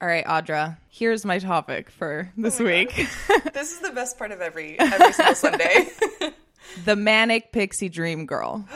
All right, Audra, here's my topic for oh this Oh week This is the best part of every every single Sunday. the Manic Pixie Dream Girl.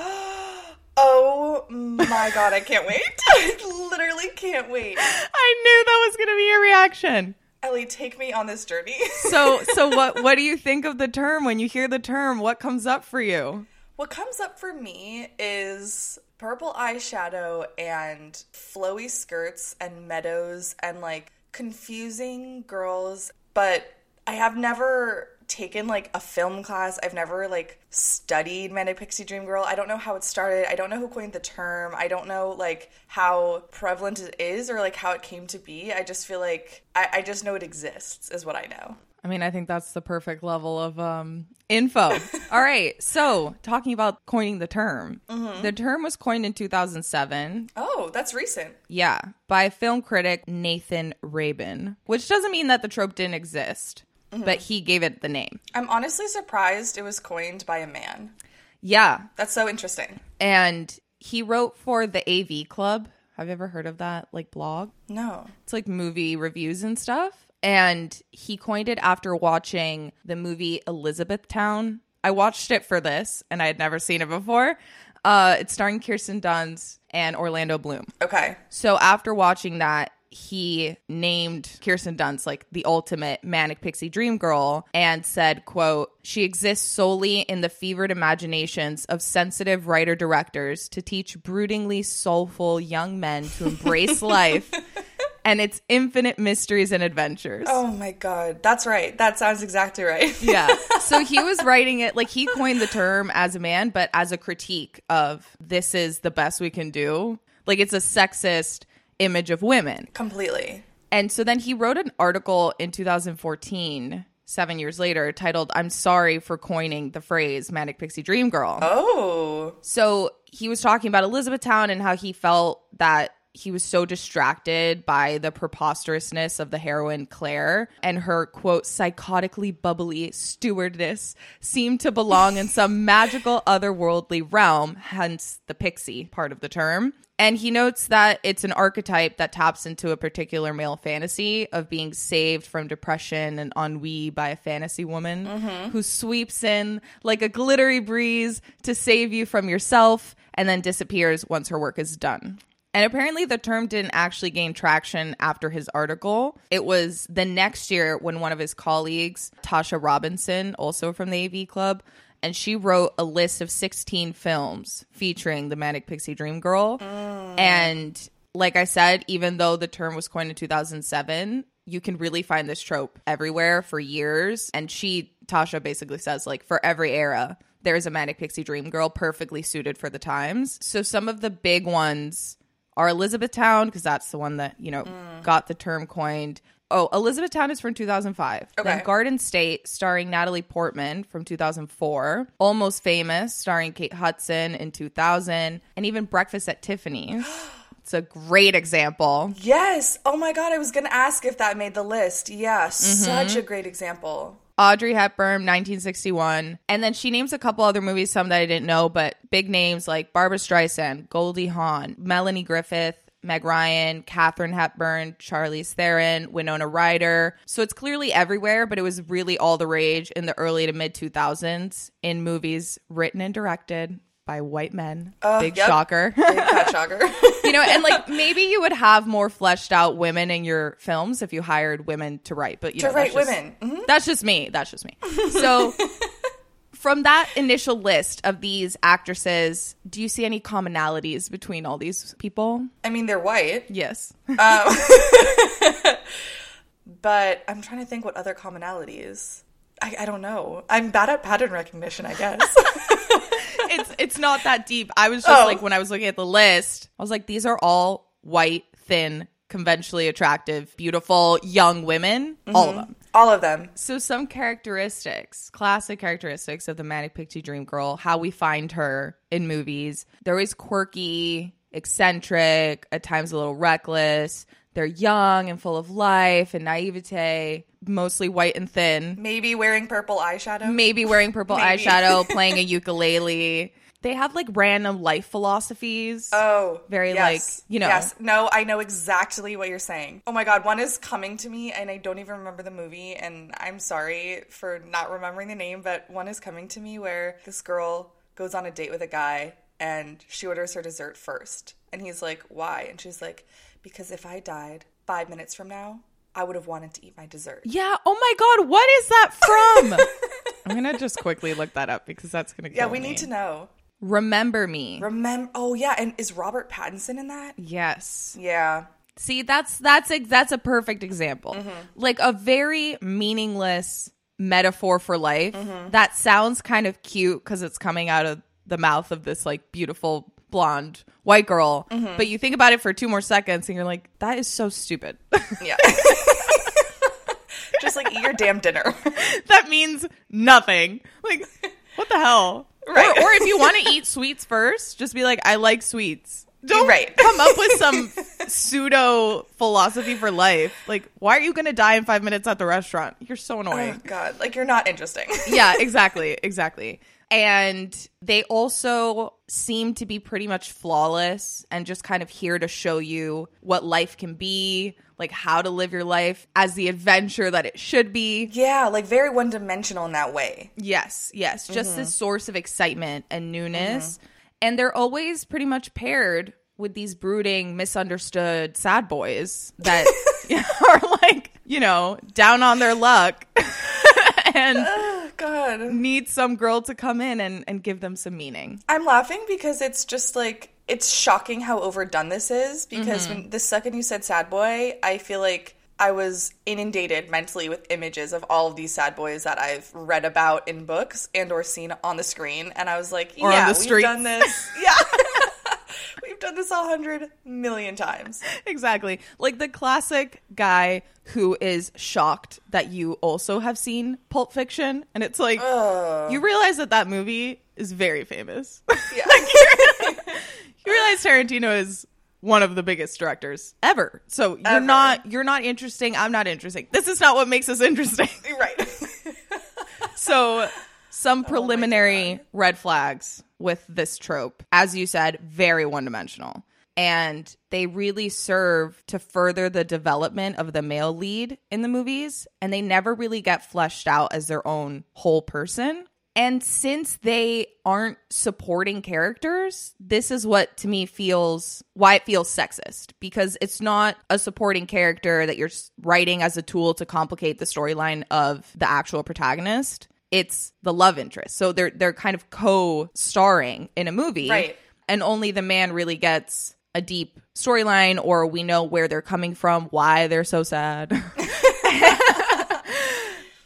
oh my god, I can't wait. I literally can't wait. I knew that was going to be a reaction. Ellie, take me on this journey. So, so what, what do you think of the term? When you hear the term, what comes up for you? What comes up for me is purple eyeshadow and flowy skirts and meadows and like confusing girls, but I have never taken like a film class. I've never like studied Manic Pixie Dream Girl. I don't know how it started. I don't know who coined the term. I don't know like how prevalent it is or like how it came to be. I just feel like I, I just know it exists is what I know. I mean, I think that's the perfect level of um, info. All right. So, talking about coining the term, the term was coined in 2007. Oh, that's recent. Yeah, by film critic Nathan Rabin, which doesn't mean that the trope didn't exist, but he gave it the name. I'm honestly surprised it was coined by a man. Yeah. That's so interesting. And he wrote for the AV Club. Have you ever heard of that like blog? No. It's like movie reviews and stuff. And he coined it after watching the movie Elizabethtown. I watched it for this and I had never seen it before. Uh, it's starring Kirsten Dunst and Orlando Bloom. Okay. So after watching that, he named Kirsten Dunst like the ultimate manic pixie dream girl and said, quote, she exists solely in the fevered imaginations of sensitive writer directors to teach broodingly soulful young men to embrace life and its infinite mysteries and adventures. Oh my god. That's right. That sounds exactly right. Yeah. So he was writing it like he coined the term as a man, but as a critique of this is the best we can do. Like it's a sexist image of women. Completely. And so then he wrote an article in 2014, seven years later, titled, I'm sorry for coining the phrase manic pixie dream girl. Oh. So he was talking about Elizabethtown and how he felt that he was so distracted by the preposterousness of the heroine Claire and her quote psychotically bubbly stewardess seemed to belong in some magical otherworldly realm, hence the pixie part of the term. And he notes that it's an archetype that taps into a particular male fantasy of being saved from depression and ennui by a fantasy woman mm-hmm. who sweeps in like a glittery breeze to save you from yourself and then disappears once her work is done. And apparently, the term didn't actually gain traction after his article. It was the next year when one of his colleagues, Tasha Robinson, also from the AV Club, and she wrote a list of 16 films featuring the Manic Pixie Dream Girl. Mm. And like I said, even though the term was coined in 2007, you can really find this trope everywhere for years. And she, Tasha, basically says, like, for every era, there's a Manic Pixie Dream Girl perfectly suited for the times. So some of the big ones are Elizabethtown, because that's the one that, you know, mm. got the term coined. Oh, Elizabethtown is from 2005. Then Okay. Garden State, starring Natalie Portman from 2004. Almost Famous, starring Kate Hudson in 2000. And even Breakfast at Tiffany's. It's a great example. Yes. Oh my god, I was going to ask if that made the list. Yeah, such mm-hmm. a great example. Audrey Hepburn, 1961. And then she names a couple other movies, some that I didn't know, but big names like Barbra Streisand, Goldie Hawn, Melanie Griffith, Meg Ryan, Katharine Hepburn, Charlize Theron, Winona Ryder. So it's clearly everywhere, but it was really all the rage in the early to mid 2000s in movies written and directed by white men. Big yep. shocker. Big fat shocker. you know, and like maybe you would have more fleshed out women in your films if you hired women to write, but you to know, write that's just- women. Mhm. that's just me. That's just me. So, from that initial list of these actresses, do you see any commonalities between all these people? I mean, they're white, Yes. but I'm trying to think what other commonalities. I, I don't know. I'm bad at pattern recognition, I guess. It's not that deep. I was just Oh. like when I was looking at the list, I was like, these are all white, thin, conventionally attractive, beautiful young women. Mm-hmm. All of them. All of them. So some characteristics, classic characteristics of the manic pixie dream girl, how we find her in movies. They're always quirky, eccentric, at times a little reckless. They're young and full of life and naivete, mostly white and thin. Maybe wearing purple eyeshadow. Maybe wearing purple Maybe. eyeshadow, playing a ukulele. They have like random life philosophies. Oh, Very, yes. like, you know. Yes, no, I know exactly what you're saying. Oh my god, one is coming to me, and I don't even remember the movie, and I'm sorry for not remembering the name, but one is coming to me where this girl goes on a date with a guy, and she orders her dessert first, and he's like, "Why?" And she's like, "Because if I died five minutes from now, I would have wanted to eat my dessert." yeah. Oh my god, what is that from? I'm gonna just quickly look that up because that's gonna. Yeah, we me. need to know. Remember me. Remember? Oh yeah, and is Robert Pattinson in that? yes. Yeah. See, that's that's a, that's a perfect example. Mm-hmm. Like a very meaningless metaphor for life Mm-hmm. that sounds kind of cute because it's coming out of the mouth of this like beautiful blonde white girl. Mm-hmm. But you think about it for two more seconds and you're like, that is so stupid. Yeah. Just like eat your damn dinner. that means nothing. Like, what the hell? Right. Or, or if you want to eat sweets first, just be like, I like sweets. Don't Right. come up with some pseudo philosophy for life. Like, why are you going to die in five minutes at the restaurant? You're so Oh annoying. god, like you're not interesting. yeah, exactly. Exactly. And they also seem to be pretty much flawless and just kind of here to show you what life can be, like how to live your life as the adventure that it should be. Yeah, like very one dimensional in that way. Yes, yes. Just Mm-hmm. this source of excitement and newness. And they're always pretty much paired with these brooding, misunderstood sad boys that are like, you know, down on their luck and Oh god. need some girl to come in and, and give them some meaning. I'm laughing because it's just like it's shocking how overdone this is because when mm-hmm. the second you said sad boy, I feel like I was inundated mentally with images of all of these sad boys that I've read about in books and or seen on the screen and I was like, Or yeah, we've done this. yeah. we've done this a hundred million times. Exactly. Like the classic guy who is shocked that you also have seen Pulp Fiction. And it's like, you realize that that movie is very famous. Yeah. you realize Tarantino is one of the biggest directors ever. So you're Ever. not you're not interesting. I'm not interesting. This is not what makes us interesting. right. so some oh preliminary red flags with this trope. As you said, very one dimensional. And they really serve to further the development of the male lead in the movies. And they never really get fleshed out as their own whole person. And since they aren't supporting characters, this is what to me feels why it feels sexist because it's not a supporting character that you're writing as a tool to complicate the storyline of the actual protagonist. It's the love interest. So they're they're kind of co-starring in a movie. Right. And only the man really gets a deep storyline or we know where they're coming from, why they're so sad.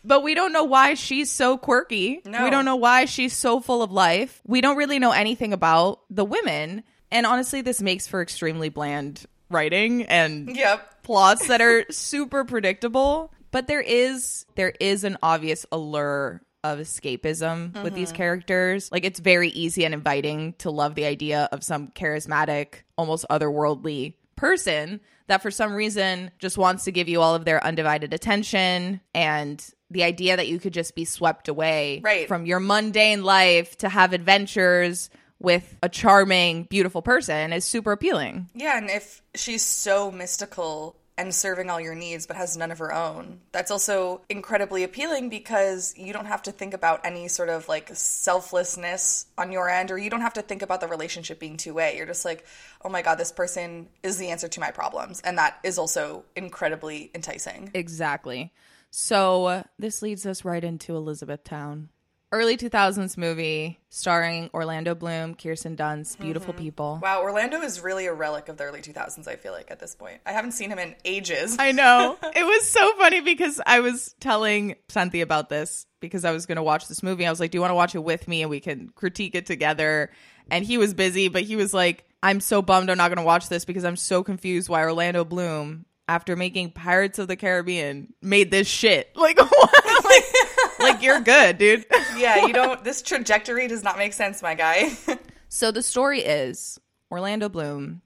But we don't know why she's so quirky. No. We don't know why she's so full of life. We don't really know anything about the women. And honestly, this makes for extremely bland writing and Yep. plots that are super predictable. But there is there is an obvious allure of escapism with these mm-hmm. characters. Like it's very easy and inviting to love the idea of some charismatic, almost otherworldly person that for some reason just wants to give you all of their undivided attention and the idea that you could just be swept away Right. from your mundane life to have adventures with a charming, beautiful person is super appealing. Yeah, and if she's so mystical and serving all your needs but has none of her own, that's also incredibly appealing because you don't have to think about any sort of like selflessness on your end, or you don't have to think about the relationship being two way. You're just like, oh my God, this person is the answer to my problems. And that is also incredibly enticing. Exactly. So this leads us right into Elizabethtown. Early 2000s movie starring Orlando Bloom, Kirsten Dunst, beautiful mm-hmm. people. Wow, Orlando is really a relic of the early 2000s, I feel like, at this point. I haven't seen him in ages. I know. it was so funny because I was telling Santi about this because I was going to watch this movie. I was like, Do you want to watch it with me and we can critique it together? And he was busy, but he was like, I'm so bummed I'm not going to watch this because I'm so confused why Orlando Bloom, after making Pirates of the Caribbean, made this shit. Like, what? like, like you're good, dude. yeah, you don't, this trajectory does not make sense, my guy. So the story is Orlando Bloom,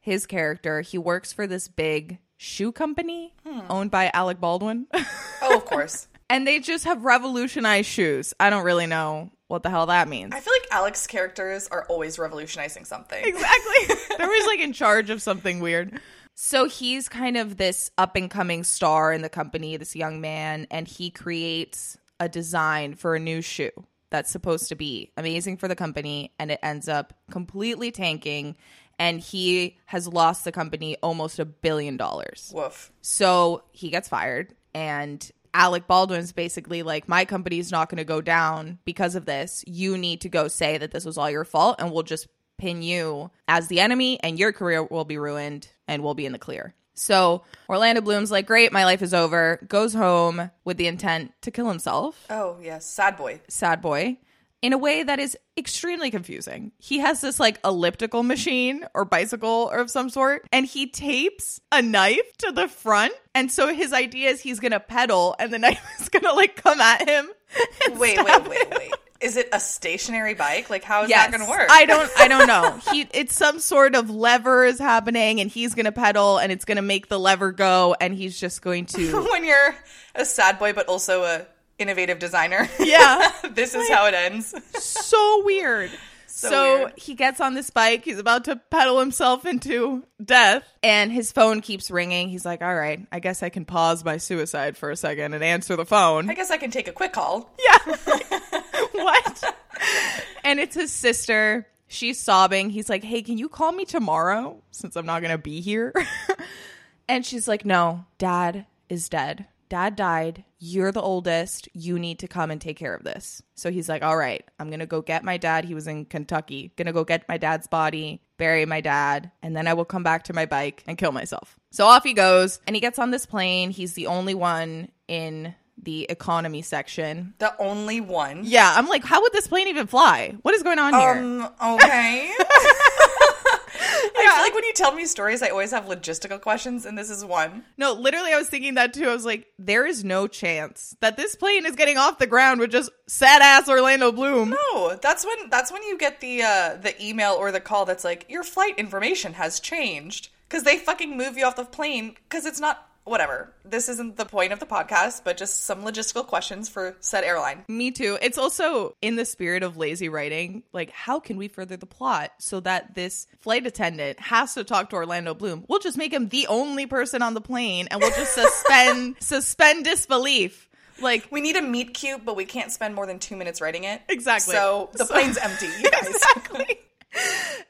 his character, he works for this big shoe company hmm. owned by Alec Baldwin. oh, of course. and they just have revolutionized shoes. I don't really know what the hell that means. I feel like Alec's characters are always revolutionizing something. Exactly. They're always like in charge of something weird. So he's kind of this up and coming star in the company, this young man, and he creates a design for a new shoe that's supposed to be amazing for the company and it ends up completely tanking and he has lost the company almost a billion dollars. Woof. So he gets fired, and Alec Baldwin's basically like, My company's not going to go down because of this. You need to go say that this was all your fault, and we'll just pin you as the enemy, and your career will be ruined, and we'll be in the clear. So Orlando Bloom's like, Great, my life is over, goes home with the intent to kill himself. Oh, yes. Sad boy. Sad boy. In a way that is extremely confusing. He has this like elliptical machine or bicycle or of some sort, and he tapes a knife to the front. And so his idea is he's gonna pedal and the knife is gonna like come at him. Wait, wait, wait, him. wait. Is it a stationary bike? Like, how is Yes. that going to work? I don't I don't know. He it's some sort of lever is happening and he's gonna pedal and it's gonna make the lever go and he's just going to when you're a sad boy, but also a innovative designer. Yeah. this is how it ends. so weird. So, he gets on this bike. He's about to pedal himself into death, and his phone keeps ringing. He's like, "All right, I guess I can pause my suicide for a second and answer the phone." I guess I can take a quick call. Yeah. what? and it's his sister. She's sobbing. He's like, "Hey, can you call me tomorrow since I'm not going to be here?" and she's like, "No, dad is dead. Dad died. You're the oldest. You need to come and take care of this." So he's like, "All right, I'm going to go get my dad. He was in Kentucky. Going to go get my dad's body, bury my dad, and then I will come back to my bike and kill myself." So off he goes, and he gets on this plane. He's the only one in the economy section. The only one. Yeah, I'm like, how would this plane even fly? What is going on here? Um, okay. I feel like when you tell me stories, I always have logistical questions, and this is one. No, literally, I was thinking that too. I was like, there is no chance that this plane is getting off the ground with just sad ass Orlando Bloom. No, that's when that's when you get the uh, the email or the call that's like your flight information has changed because they fucking move you off the plane because it's not whatever. This isn't the point of the podcast, but just some logistical questions for said airline. Me too. It's also in the spirit of lazy writing. Like, how can we further the plot so that this flight attendant has to talk to Orlando Bloom? We'll just make him the only person on the plane and we'll just suspend suspend disbelief. Like, We need a meet cute, but we can't spend more than two minutes writing it. Exactly. So the So- plane's empty, you guys. exactly.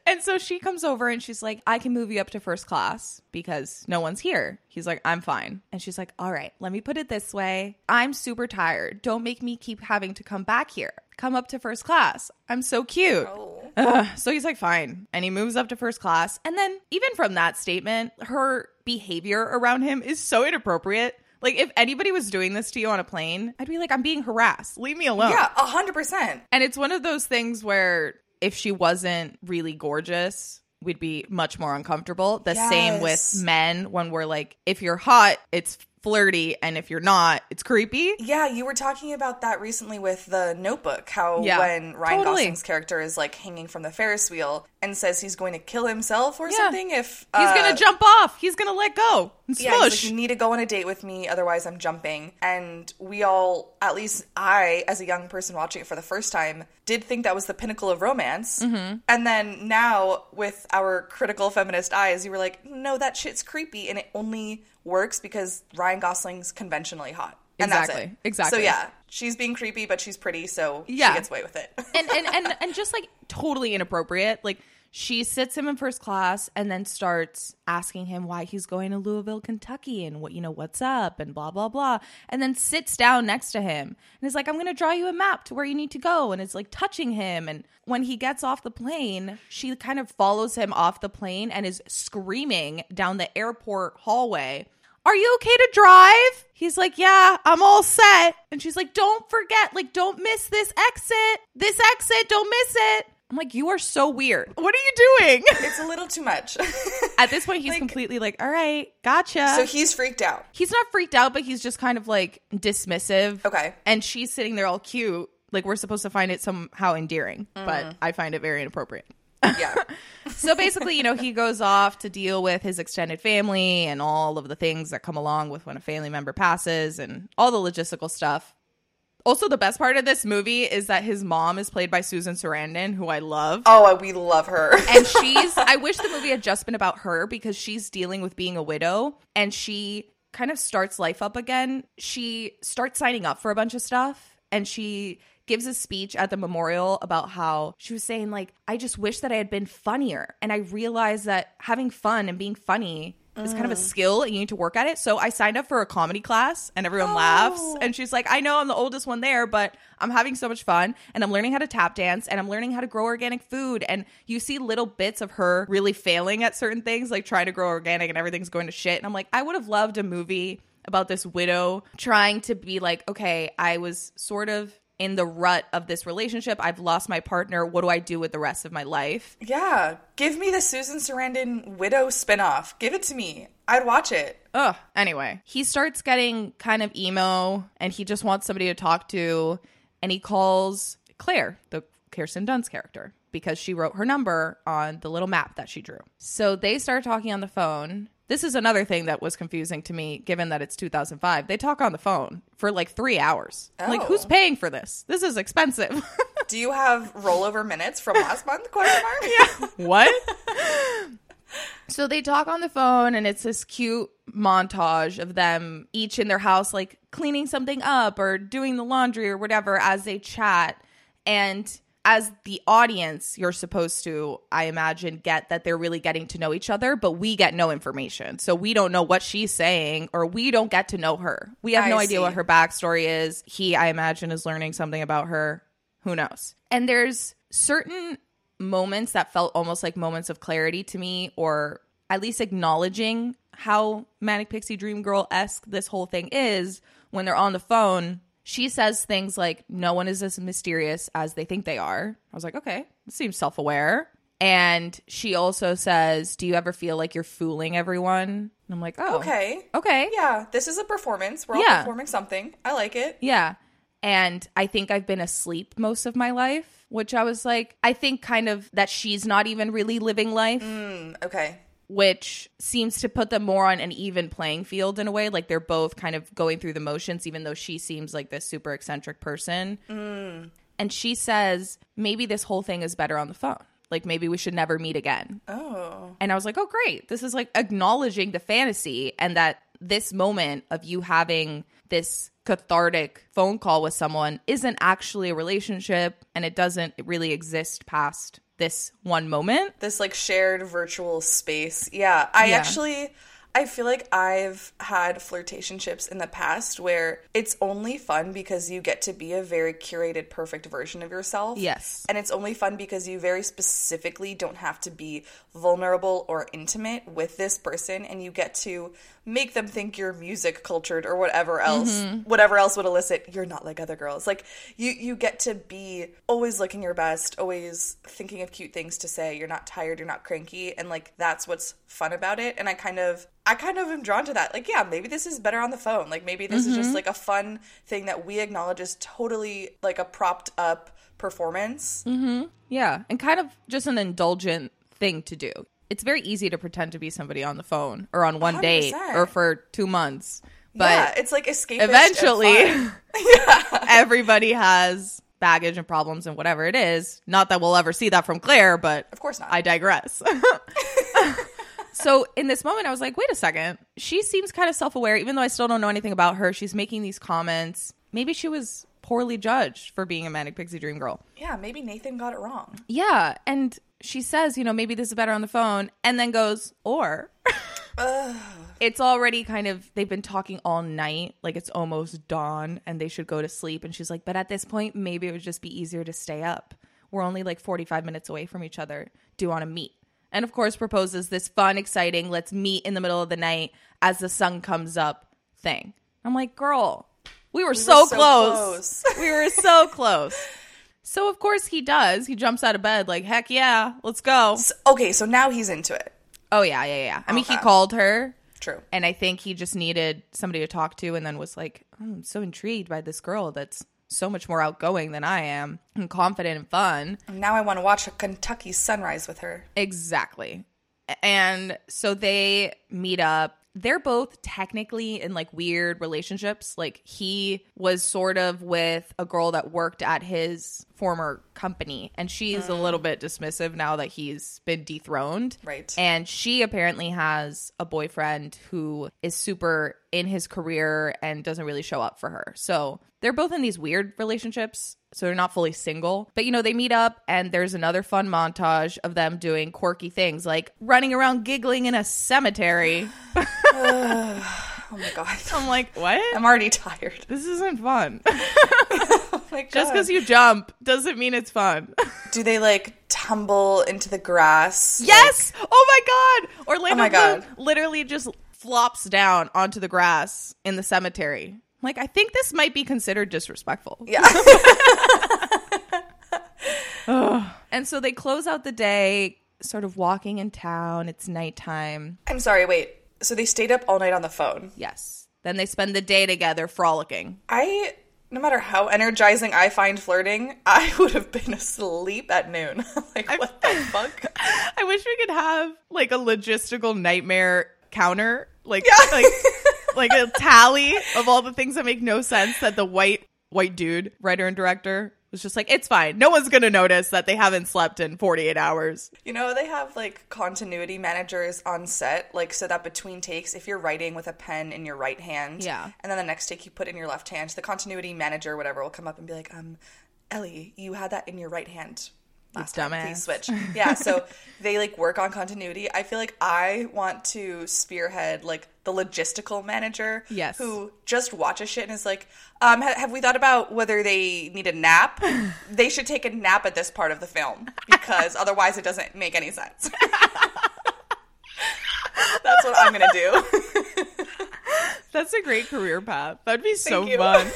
And so she comes over and she's like, I can move you up to first class because no one's here. He's like, I'm fine. And she's like, All right, let me put it this way. I'm super tired. Don't make me keep having to come back here. Come up to first class. I'm so cute. Oh. Ugh. So he's like, Fine. And he moves up to first class. And then, even from that statement, her behavior around him is so inappropriate. Like, if anybody was doing this to you on a plane, I'd be like, I'm being harassed. Leave me alone. Yeah, a hundred percent. And it's one of those things where if she wasn't really gorgeous, we'd be much more uncomfortable. The same with men when we're like, if you're hot, it's flirty, and if you're not, it's creepy. Yeah, you were talking about that recently with the Notebook. How Yeah, when Ryan totally. Gosling's character is like hanging from the Ferris wheel and says he's going to kill himself or Yeah. something if He's uh, gonna jump off. He's gonna let go and Yeah, like, you need to go on a date with me, otherwise I'm jumping. And we all, at least I, as a young person watching it for the first time, did think that was the pinnacle of romance. Mm-hmm. And then now, with our critical feminist eyes, you were like, no, that shit's creepy, and it only works because Ryan Gosling's conventionally hot. And that's Exactly, it. exactly. So yeah, she's being creepy, but she's pretty, so Yeah. she gets away with it. and, and and and just like totally inappropriate. Like she sits him in first class and then starts asking him why he's going to Louisville, Kentucky, and what you know what's up, and blah blah blah. And then sits down next to him and is like, "I'm going to draw you a map to where you need to go," and is like touching him. And when he gets off the plane, she kind of follows him off the plane and is screaming down the airport hallway. Are you okay to drive? He's like, Yeah, I'm all set. And she's like, Don't forget, like, don't miss this exit. This exit, don't miss it. I'm like, You are so weird. What are you doing? it's a little too much. At this point, he's Like- completely like, All right, gotcha. so he's freaked out. he's not freaked out, but he's just kind of like dismissive. Okay. And she's sitting there all cute. Like, we're supposed to find it somehow endearing, Mm. but I find it very inappropriate. Yeah. so basically, you know, he goes off to deal with his extended family and all of the things that come along with when a family member passes and all the logistical stuff. Also, the best part of this movie is that his mom is played by Susan Sarandon, who I love. Oh, we love her. and she's I wish the movie had just been about her because she's dealing with being a widow and she kind of starts life up again. She starts signing up for a bunch of stuff and she gives a speech at the memorial about how she was saying like I just wish that I had been funnier and I realized that having fun and being funny is kind of a mm. skill and you need to work at it. So I signed up for a comedy class and everyone oh. laughs. And she's like, I know I'm the oldest one there, but I'm having so much fun and I'm learning how to tap dance and I'm learning how to grow organic food. And you see little bits of her really failing at certain things, like trying to grow organic and everything's going to shit. And I'm like, I would have loved a movie about this widow trying to be like, okay, I was sort of in the rut of this relationship. I've lost my partner. What do I do with the rest of my life? yeah, give me the Susan Sarandon widow spinoff. Give it to me. I'd watch it. Ugh. Anyway, he starts getting kind of emo and he just wants somebody to talk to. And he calls Claire, the Kirsten Dunst character, because she wrote her number on the little map that she drew. So they start talking on the phone. This is another thing that was confusing to me, given that it's 2005. They talk on the phone for like three hours. Like, Oh. who's paying for this? This is expensive. Do you have rollover minutes from last month? Question mark. Yeah. what? so they talk on the phone, and it's this cute montage of them each in their house, like cleaning something up or doing the laundry or whatever as they chat. And as the audience, you're supposed to, I imagine, get that they're really getting to know each other, but we get no information. So we don't know what she's saying, or we don't get to know her. We have I no idea what her backstory is. He, I imagine, is learning something about her. Who knows? And there's certain moments that felt almost like moments of clarity to me, or at least acknowledging how Manic Pixie Dream Girl esque this whole thing is when they're on the phone. She says things like, No one is as mysterious as they think they are. I was like, Okay, this seems self aware. And she also says, Do you ever feel like you're fooling everyone? And I'm like, Oh, Okay. Okay. Yeah, this is a performance. We're all Yeah. performing something. I like it. Yeah. And I think I've been asleep most of my life, which I was like, I think kind of that she's not even really living life, Mm, okay. Which seems to put them more on an even playing field in a way. Like they're both kind of going through the motions, even though she seems like this super eccentric person. Mm. And she says, maybe this whole thing is better on the phone. Like maybe we should never meet again. Oh. And I was like, oh, great. This is like acknowledging the fantasy and that this moment of you having this cathartic phone call with someone isn't actually a relationship and it doesn't really exist past this one moment. This like shared virtual space. Yeah. I Yeah. actually I feel like I've had flirtationships in the past where it's only fun because you get to be a very curated, perfect version of yourself. Yes. And it's only fun because you very specifically don't have to be vulnerable or intimate with this person and you get to make them think you're music cultured or whatever else whatever else would elicit you're not like other girls. Like you you get to be always looking your best always thinking of cute things to say. You're not tired you're not cranky and like that's what's fun about it. And i kind of i kind of am drawn to that. Like yeah maybe this is better on the phone. Like maybe this is just mm-hmm. like a fun thing that we acknowledge is totally like a propped up performance. Mm-hmm. Yeah. And kind of just an indulgent thing to do. It's very easy to pretend to be somebody on the phone or on one date 100%. or for two months. But yeah it's like and eventually fun. everybody has baggage and problems and whatever it is. Not that we'll ever see that from Claire, but of course not I digress. so in this moment, I was like, wait a second. She seems kind of self aware, even though I still don't know anything about her. She's making these comments. Maybe she was poorly judged for being a manic pixie dream girl. yeah maybe nathan got it wrong Yeah. And she says, you know, maybe this is better on the phone, and then goes, or. it's already kind of, they've been talking all night, like it's almost dawn, and they should go to sleep. And she's like, but at this point, maybe it would just be easier to stay up. We're only like 45 minutes away from each other. Do you want to meet? And of course, proposes this fun, exciting, let's meet in the middle of the night as the sun comes up thing. I'm like, girl, we were, so, so close. close. we were so close. So of course he does. He jumps out of bed like, heck yeah, let's go. So- okay so now he's into it Oh yeah, yeah, yeah. I mean, he called her, true and I think he just needed somebody to talk to, and then was like, "Oh, "I'm so intrigued by this girl that's so much more outgoing than I am, and confident and fun." now i want to watch a kentucky sunrise with her Exactly. And so they meet up, they're both technically in like weird relationships. Like he was sort of with a girl that worked at his former company and she's a little bit dismissive now that he's been dethroned. Right. And she apparently has a boyfriend who is super in his career and doesn't really show up for her. So they're both in these weird relationships. So they're not fully single. But you know, they meet up and there's another fun montage of them doing quirky things like running around giggling in a cemetery. Oh my god. I'm like, what? I'm already tired. This isn't fun. My god. Just because you jump doesn't mean it's fun. Do they like tumble into the grass? yes! Oh my god! Orlando Oh my Bloom God. literally just flops down onto the grass in the cemetery. Like, I think this might be considered disrespectful. Yeah. And so they close out the day sort of walking in town. It's nighttime. I'm sorry, wait. So they stayed up all night on the phone. Yes. Then they spend the day together frolicking. I no matter how energizing I find flirting, I would have been asleep at noon. like what the fuck? I wish we could have like a logistical nightmare counter, like Yeah. like like a tally of all the things that make no sense that the white white dude, writer and director, was just like, it's fine. No one's gonna notice that they haven't slept in 48 hours. You know, they have like continuity managers on set, like so that between takes, if you're writing with a pen in your right hand, Yeah. and then the next take you put in your left hand, the continuity manager, whatever, will come up and be like, um, Ellie, you had that in your right hand. Last time. dumbass. Please switch. Yeah, so they like work on continuity. I feel like I want to spearhead like the logistical manager, Yes. who just watches shit and is like, um, ha- have we thought about whether they need a nap? they should take a nap at this part of the film because otherwise it doesn't make any sense. That's what I'm gonna do. That's a great career path. That'd be so fun.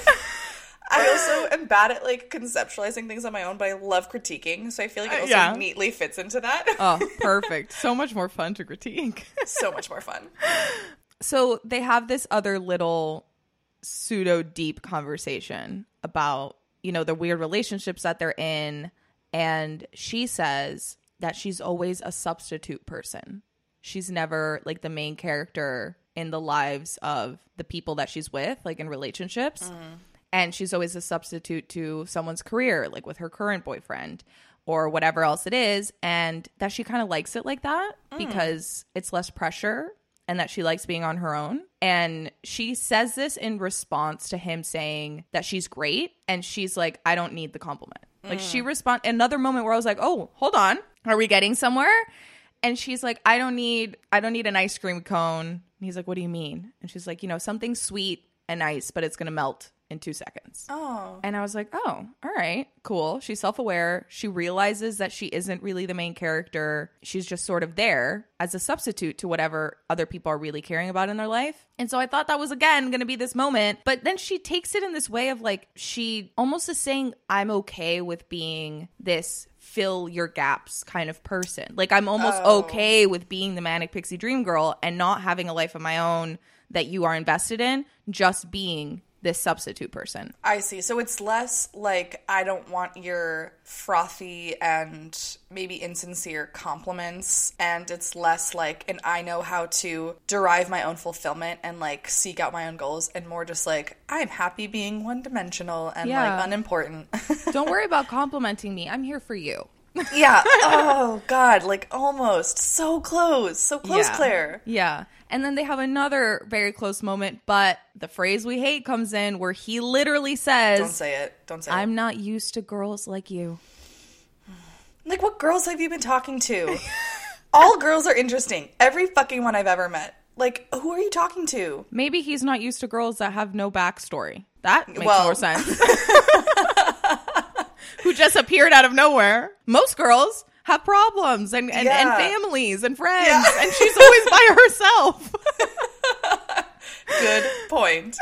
I also am bad at like conceptualizing things on my own, but I love critiquing, so I feel like it Uh, also yeah. neatly fits into that. oh, perfect. So much more fun to critique. so much more fun. So they have this other little pseudo deep conversation about you know the weird relationships that they're in. And she says that she's always a substitute person. She's never like the main character in the lives of the people that she's with like in relationships. Mm-hmm. And she's always a substitute to someone's career like with her current boyfriend or whatever else it is. And that she kind of likes it like that mm. because it's less pressure and that she likes being on her own. And she says this in response to him saying that she's great and she's like i don't need the compliment. Like she mm. respond another moment where i was like oh hold on. Are we getting somewhere? And she's like i don't need i don't need an ice cream cone. And he's like what do you mean? And she's like you know something sweet and nice but it's gonna melt in two seconds Oh, and I was like, oh, all right, cool. She's self aware. She realizes that she isn't really the main character. She's just sort of there as a substitute to whatever other people are really caring about in their life. And so I thought that was, again, going to be this moment. But then she takes it in this way of like, she almost is saying, I'm okay with being this fill your gaps kind of person. Like, I'm almost Oh. okay with being the manic pixie dream girl and not having a life of my own that you are invested in, just being this substitute person. I see. So it's less like I don't want your frothy and maybe insincere compliments, and it's less like, and I know how to derive my own fulfillment and like seek out my own goals, and more just like I'm happy being one dimensional and Yeah. like unimportant. Don't worry about complimenting me. I'm here for you. Yeah. Oh God. Like almost so close. So close, yeah. Claire. Yeah. And then they have another very close moment, but the phrase we hate comes in where he literally says, Don't say it. Don't say it. I'm not used to girls like you. Like, what girls have you been talking to? All girls are interesting. Every fucking one I've ever met. Like, who are you talking to? Maybe he's not used to girls that have no backstory. That makes Well- more sense. Who just appeared out of nowhere. Most girls have problems and, and, and families and friends, Yeah. and she's always by herself. Good point.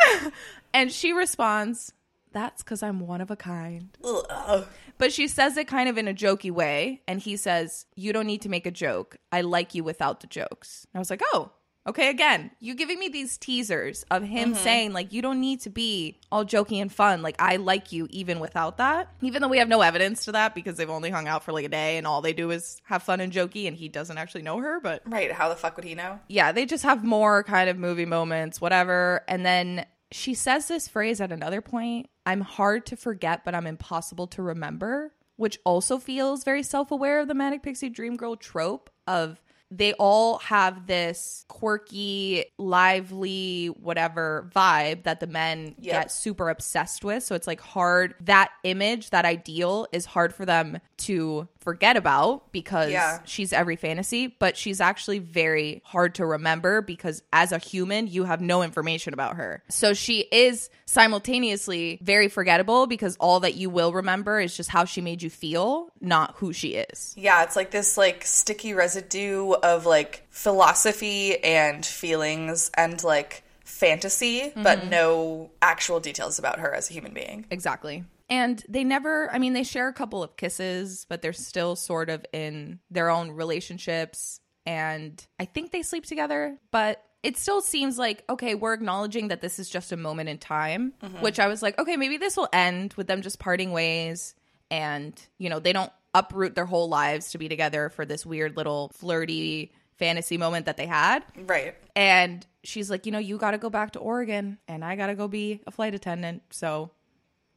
And she responds, That's because I'm one of a kind. Ugh. But she says it kind of in a jokey way. And he says, You don't need to make a joke. I like you without the jokes. And I was like, Oh, Okay, again, you giving me these teasers of him Mm-hmm. saying, like, you don't need to be all jokey and fun. Like, I like you even without that. Even though we have no evidence to that because they've only hung out for like a day and all they do is have fun and jokey and he doesn't actually know her. But Right. How the fuck would he know? yeah, they just have more kind of movie moments, whatever. And then she says this phrase at another point I'm hard to forget, but I'm impossible to remember, which also feels very self aware of the Manic Pixie Dream Girl trope of they all have this quirky, lively, whatever vibe that the men Yep. get super obsessed with. So it's like hard, that image, that ideal is hard for them to forget about because Yeah. she's every fantasy, but she's actually very hard to remember because as a human, you have no information about her. So she is simultaneously very forgettable because all that you will remember is just how she made you feel, not who she is. Yeah, it's like this like sticky residue of like philosophy and feelings and like fantasy, but mm-hmm. no actual details about her as a human being. Exactly. And they never, I mean, they share a couple of kisses, but they're still sort of in their own relationships. And I think they sleep together, but it still seems like, okay, we're acknowledging that this is just a moment in time, mm-hmm. which I was like, okay, maybe this will end with them just parting ways. And, you know, they don't uproot their whole lives to be together for this weird little flirty fantasy moment that they had. Right. And she's like, you know, you got to go back to Oregon and I got to go be a flight attendant. So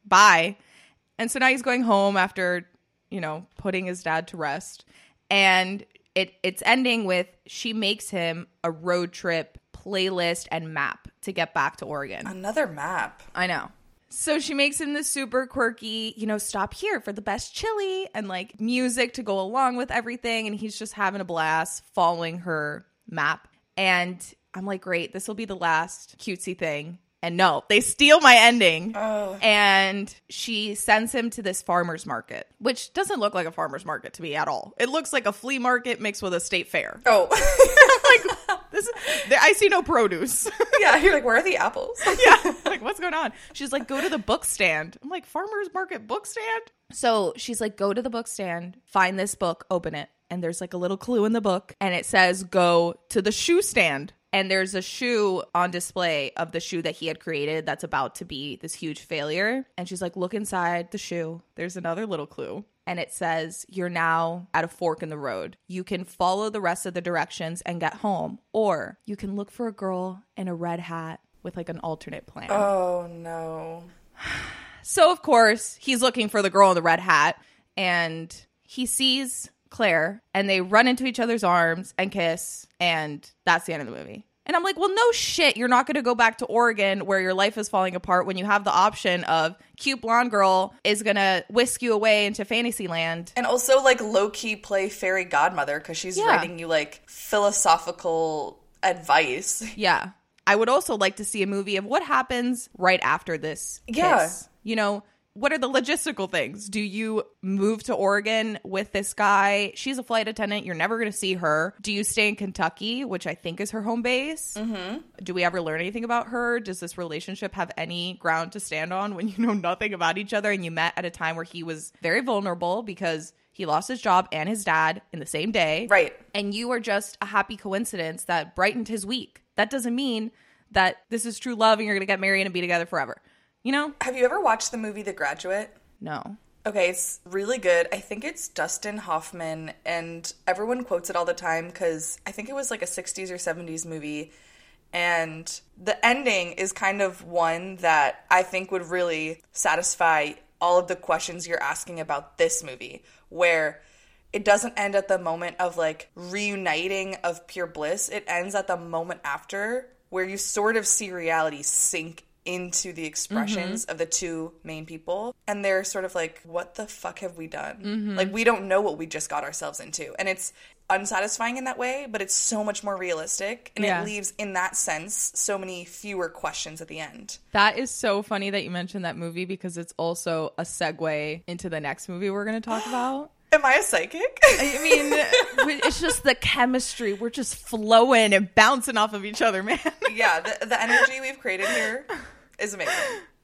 bye. And so now he's going home after, you know, putting his dad to rest. And it it's ending with she makes him a road trip playlist and map to get back to Oregon. Another map. I know. So she makes him this super quirky, you know, stop here for the best chili and like music to go along with everything. And he's just having a blast following her map. And I'm like, great, this will be the last cutesy thing. And no, they steal my ending. Oh. And she sends him to this farmer's market, which doesn't look like a farmer's market to me at all. It looks like a flea market mixed with a state fair. Oh. like, this is, I see no produce. yeah, you're like, where are the apples? yeah. Like, what's going on? She's like, go to the book stand. I'm like, farmer's market book stand? So she's like, go to the book stand, find this book, open it. And there's like a little clue in the book, and it says, go to the shoe stand. And there's a shoe on display of the shoe that he had created that's about to be this huge failure. And she's like, look inside the shoe. There's another little clue. And it says, You're now at a fork in the road. You can follow the rest of the directions and get home, or you can look for a girl in a red hat with like an alternate plan. Oh no. So, of course, he's looking for the girl in the red hat and he sees Claire and they run into each other's arms and kiss. And that's the end of the movie. And I'm like, well, no shit. You're not going to go back to Oregon where your life is falling apart when you have the option of cute blonde girl is going to whisk you away into Fantasyland. And also like low key play fairy godmother because she's Yeah. writing you like philosophical advice. Yeah. I would also like to see a movie of what happens right after this kiss. You know, what are the logistical things? Do you move to Oregon with this guy? She's a flight attendant. You're never going to see her. Do you stay in Kentucky, which I think is her home base? Mm-hmm. Do we ever learn anything about her? Does this relationship have any ground to stand on when you know nothing about each other and you met at a time where he was very vulnerable because he lost his job and his dad in the same day? Right. and you are just a happy coincidence that brightened his week. That doesn't mean that this is true love and you're going to get married and be together forever. You know? Have you ever watched the movie The Graduate? No. Okay, it's really good. I think it's Dustin Hoffman, and everyone quotes it all the time because I think it was like a 60s or 70s movie. And the ending is kind of one that I think would really satisfy all of the questions you're asking about this movie, where it doesn't end at the moment of like reuniting of pure bliss. It ends at the moment after where you sort of see reality sink into the mm-hmm. expressions of the two main people and they're sort of like what the fuck have we done mm-hmm. like we don't know what we just got ourselves into and it's unsatisfying in that way but it's so much more realistic and Yeah. it leaves in that sense so many fewer questions at the end That is so funny that you mentioned that movie because it's also a segue into the next movie we're going to talk about. am i a psychic I mean, it's just the chemistry. We're just flowing and bouncing off of each other, man. yeah the, the energy we've created here is amazing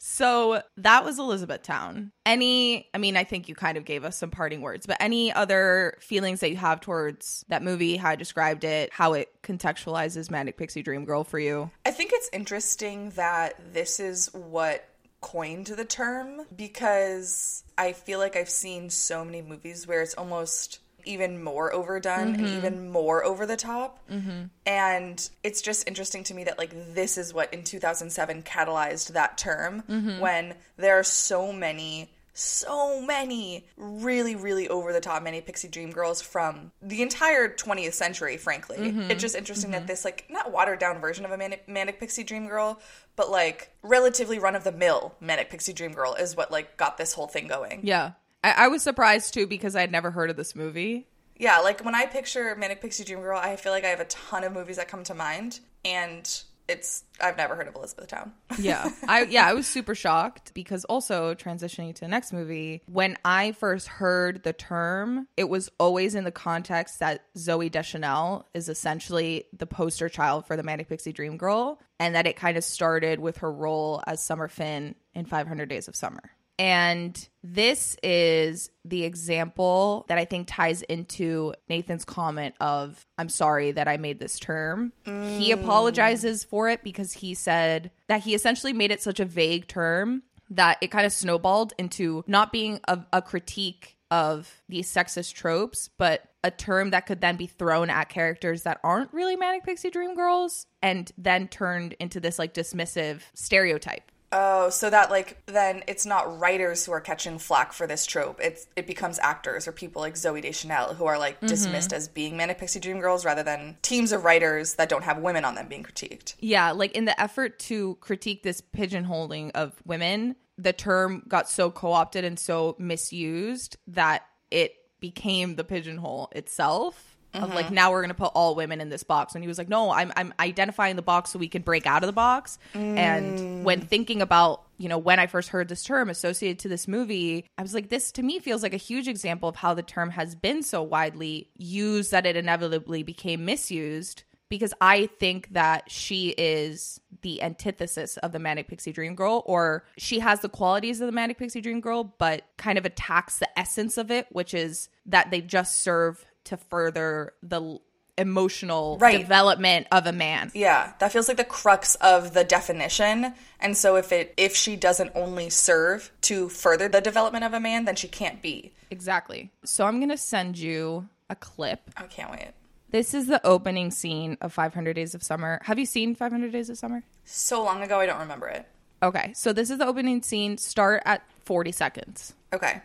So that was Elizabethtown. Any, I mean, I think you kind of gave us some parting words, but any other feelings that you have towards that movie, how I described it, how it contextualizes Manic Pixie Dream Girl for you? I think it's interesting that this is what coined the term because I feel like I've seen so many movies where it's almost even more overdone and even more over the top. Mm-hmm. And it's just interesting to me that, like, this is what in 2007 catalyzed that term mm-hmm. when there are so many. So many really, really over the top Manic Pixie Dream Girls from the entire 20th century, frankly. It's just interesting that this, like, not watered down version of a Manic, Manic Pixie Dream Girl, but like relatively run of the mill Manic Pixie Dream Girl is what like got this whole thing going. Yeah. I, I was surprised too because I had never heard of this movie. Yeah, like when I picture Manic Pixie Dream Girl, I feel like I have a ton of movies that come to mind, and it's I've never heard of Elizabethtown. Yeah. I yeah, I was super shocked because also transitioning to the next movie, when I first heard the term, it was always in the context that Zooey Deschanel is essentially the poster child for the Manic Pixie Dream Girl and that it kind of started with her role as Summer Finn in 500 Days of Summer. And this is the example that I think ties into Nathan's comment of, I'm sorry that I made this term. He mm. apologizes for it because he said that he essentially made it such a vague term that it kind of snowballed into not being a, a critique of these sexist tropes, but a term that could then be thrown at characters that aren't really manic pixie dream girls and then turned into this like dismissive stereotype. Oh, so that like then it's not writers who are catching flack for this trope. It's it becomes actors or people like Zooey Deschanel who are like mm-hmm. dismissed as being Manic Pixie Dream Girls rather than teams of writers that don't have women on them being critiqued. Yeah, like in the effort to critique this pigeonholing of women, the term got so co opted and so misused that it became the pigeonhole itself. Of like mm-hmm. now we're gonna put all women in this box, and he was like, "No, I'm I'm identifying the box so we can break out of the box." And mm. when thinking about you know when I first heard this term associated to this movie, I was like, "This to me feels like a huge example of how the term has been so widely used that it inevitably became misused." because I think that she is the antithesis of the Manic Pixie Dream Girl, or she has the qualities of the Manic Pixie Dream Girl, but kind of attacks the essence of it, which is that they just serve to further the emotional Right. development of a man. Yeah, that feels like the crux of the definition. And so if it if she doesn't only serve to further the development of a man, then she can't be. Exactly. So I'm going to send you a clip. I can't wait. This is the opening scene of 500 Days of Summer. Have you seen 500 Days of Summer? So long ago I don't remember it. Okay, so this is the opening scene. Start at 40 seconds. Okay.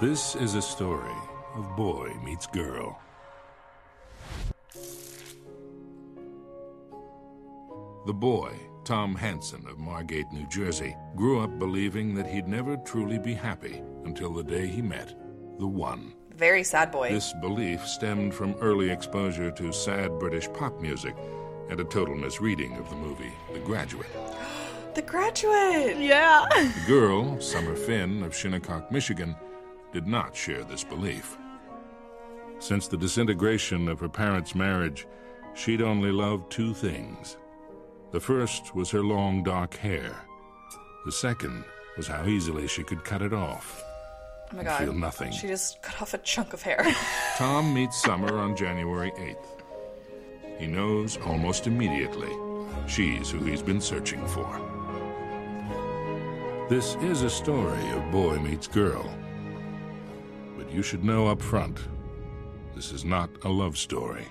This is a story of boy meets girl. The boy, Tom Hansen of Margate, New Jersey, grew up believing that he'd never truly be happy until the day he met the one. Very sad boy. This belief stemmed from early exposure to sad British pop music and a total misreading of the movie The Graduate. the graduate. Yeah. The girl, Summer Finn of Shinnecock, Michigan, did not share this belief. Since the disintegration of her parents' marriage, she'd only loved two things. The first was her long dark hair. The second was how easily she could cut it off. Oh my god. feel nothing. She just cut off a chunk of hair. Tom meets Summer on January 8th. He knows almost immediately she's who he's been searching for. This is a story of boy meets girl. But you should know up front this is not a love story.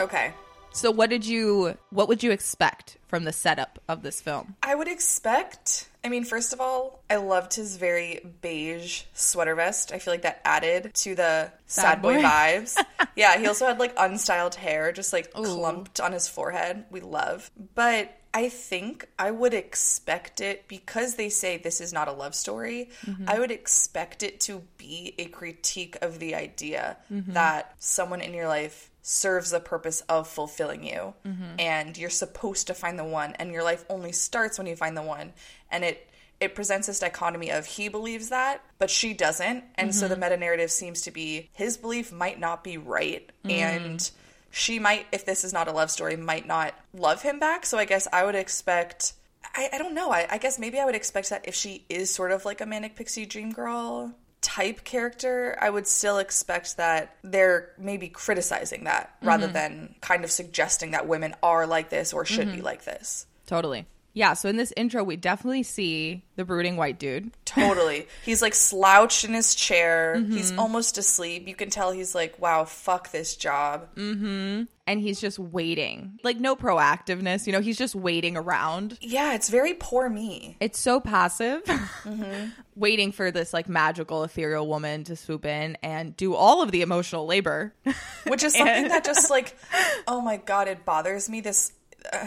okay. So what did you what would you expect from the setup of this film? I would expect. I mean, first of all, I loved his very beige sweater vest. I feel like that added to the sad, boy, boy. vibes. yeah, he also had like unstyled hair, just like clumped on his forehead. We love. But I think I would expect it because they say this is not a love story. Mm-hmm. I would expect it to be a critique of the idea mm-hmm. that someone in your life serves the purpose of fulfilling you. Mm-hmm. And you're supposed to find the one and your life only starts when you find the one. And it it presents this dichotomy of he believes that but she doesn't. And so the meta narrative seems to be his belief might not be right. Mm. And she might, if this is not a love story, might not love him back. So I guess I would expect. I, I don't know. I, I guess maybe I would expect that if she is sort of like a manic pixie dream girl type character, I would still expect that they're maybe criticizing that rather mm-hmm. than kind of suggesting that women are like this or should be mm-hmm. like this. Totally. Yeah, so in this intro, we definitely see the brooding white dude. Totally. he's like slouched in his chair. Mm-hmm. He's almost asleep. You can tell he's like, wow, fuck this job. Mm-hmm. and he's just waiting. Like no proactiveness, you know, he's just waiting around. Yeah, it's very poor me. It's so passive. Mm-hmm. waiting for this like magical ethereal woman to swoop in and do all of the emotional labor. Which is something that just like, oh my god, it bothers me. This, uh,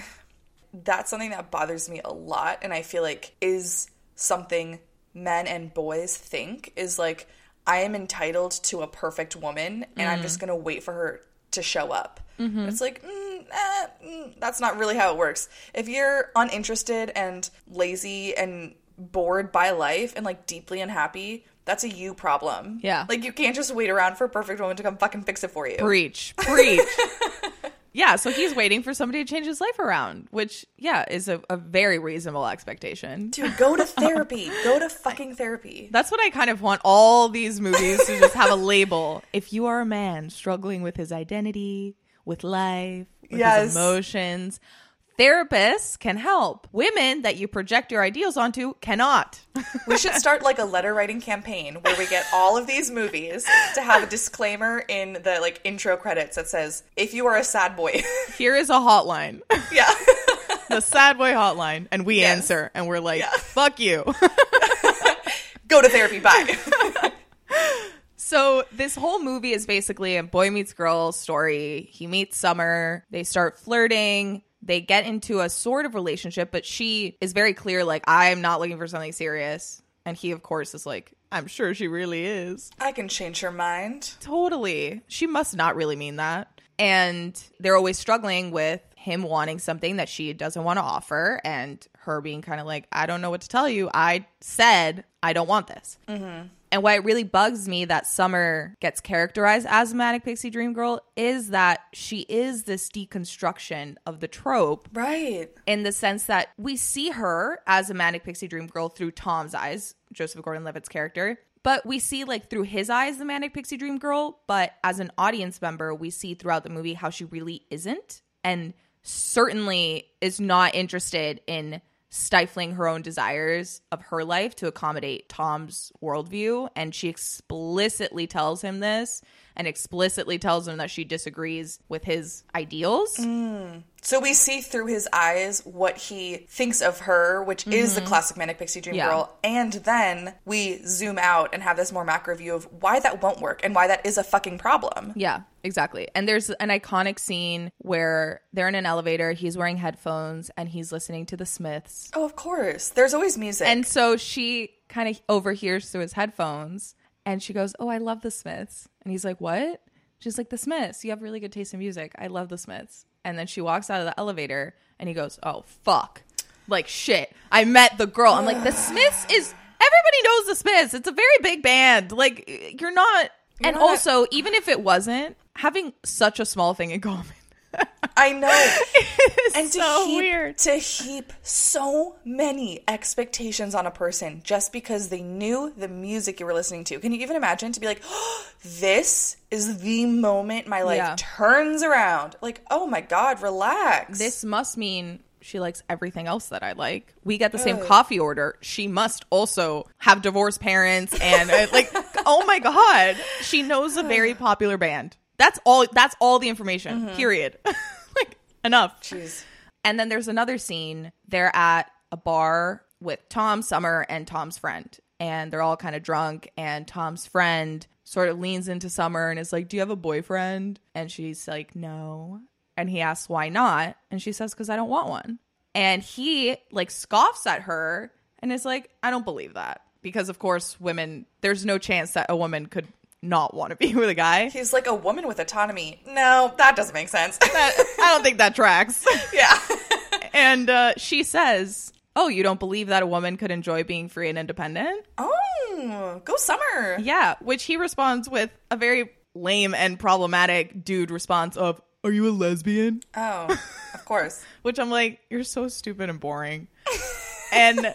that's something that bothers me a lot. And I feel like is something men and boys think is like, I am entitled to a perfect woman and I'm just going to wait for her to show up. It's like, mm, eh, mm, that's not really how it works. If you're uninterested and lazy and bored by life and like deeply unhappy, that's a you problem. Yeah. Like you can't just wait around for a perfect woman to come fucking fix it for you. Preach. Preach. yeah, so he's waiting for somebody to change his life around, which, yeah, is a, a very reasonable expectation. Dude, go to therapy. go to fucking therapy. That's what I kind of want all these movies to just have a label. If you are a man struggling with his identity, with life, with Yes. his emotions, therapists can help. Women that you project your ideals onto cannot. We should start like a letter writing campaign where we get all of these movies to have a disclaimer in the like intro credits that says, if you are a sad boy. Here is a hotline, yeah. the sad boy hotline, and we Yes. answer, and we're like, Yeah. fuck you. go to therapy. Bye. So this whole movie is basically a boy meets girl story. He meets Summer. They start flirting. They get into a sort of relationship, but she is very clear, like, I'm not looking for something serious. And he, of course, is like, I'm sure she really is. I can change her mind. Totally. She must not really mean that. And they're always struggling with him wanting something that she doesn't want to offer and her being kind of like, I don't know what to tell you. I said I don't want this. Mm-hmm. And why it really bugs me that Summer gets characterized as a manic pixie dream girl is that she is this deconstruction of the trope Right. in the sense that we see her as a manic pixie dream girl through Tom's eyes, Joseph Gordon-Levitt's character. But we see like through his eyes the manic pixie dream girl, but as an audience member, we see throughout the movie how she really isn't and certainly is not interested in stifling her own desires of her life to accommodate Tom's worldview. And she explicitly tells him this and explicitly tells him that she disagrees with his ideals. Mm. So we see through his eyes what he thinks of her, which is the mm-hmm. classic manic pixie dream Yeah. girl, and then we zoom out and have this more macro view of why that won't work and why that is a fucking problem. Yeah, exactly. And there's an iconic scene where they're in an elevator, he's wearing headphones, and he's listening to the Smiths. Oh, of course. There's always music. And so she kind of overhears through his headphones and she goes, Oh, I love the Smiths. And he's like, What? She's like, The Smiths. You have really good taste in music. I love the Smiths. And then she walks out of the elevator and he goes, Oh, fuck. Like, shit. I met the girl. I'm like, The Smiths is. Everybody knows the Smiths. It's a very big band. Like, you're not. and not- also, even if it wasn't, having such a small thing in common. I know. and to so heap, weird. to heap so many expectations on a person just because they knew the music you were listening to. Can you even imagine to be like, oh, this is the moment my life Yeah. turns around? Like, oh my god, relax. This must mean she likes everything else that I like. We get the same coffee order. She must also have divorced parents and uh, like oh my god, she knows a very popular band. That's all that's all the information. Period. enough. Jeez. And then there's another scene. They're at a bar with Tom, Summer, and Tom's friend. And they're all kind of drunk. And Tom's friend sort of leans into Summer and is like, Do you have a boyfriend? And she's like, No. And he asks, Why not? And she says, Because I don't want one. And he like scoffs at her and is like, I don't believe that. Because, of course, women, there's no chance that a woman could not want to be with a guy. He's like a woman with autonomy. No, that doesn't make sense. That- I don't think that tracks. yeah. and uh, she says, "Oh, you don't believe that a woman could enjoy being free and independent?" Oh, go summer. Yeah, which he responds with a very lame and problematic dude response of, Are you a lesbian? Oh, of course. Which I'm like, You're so stupid and boring. and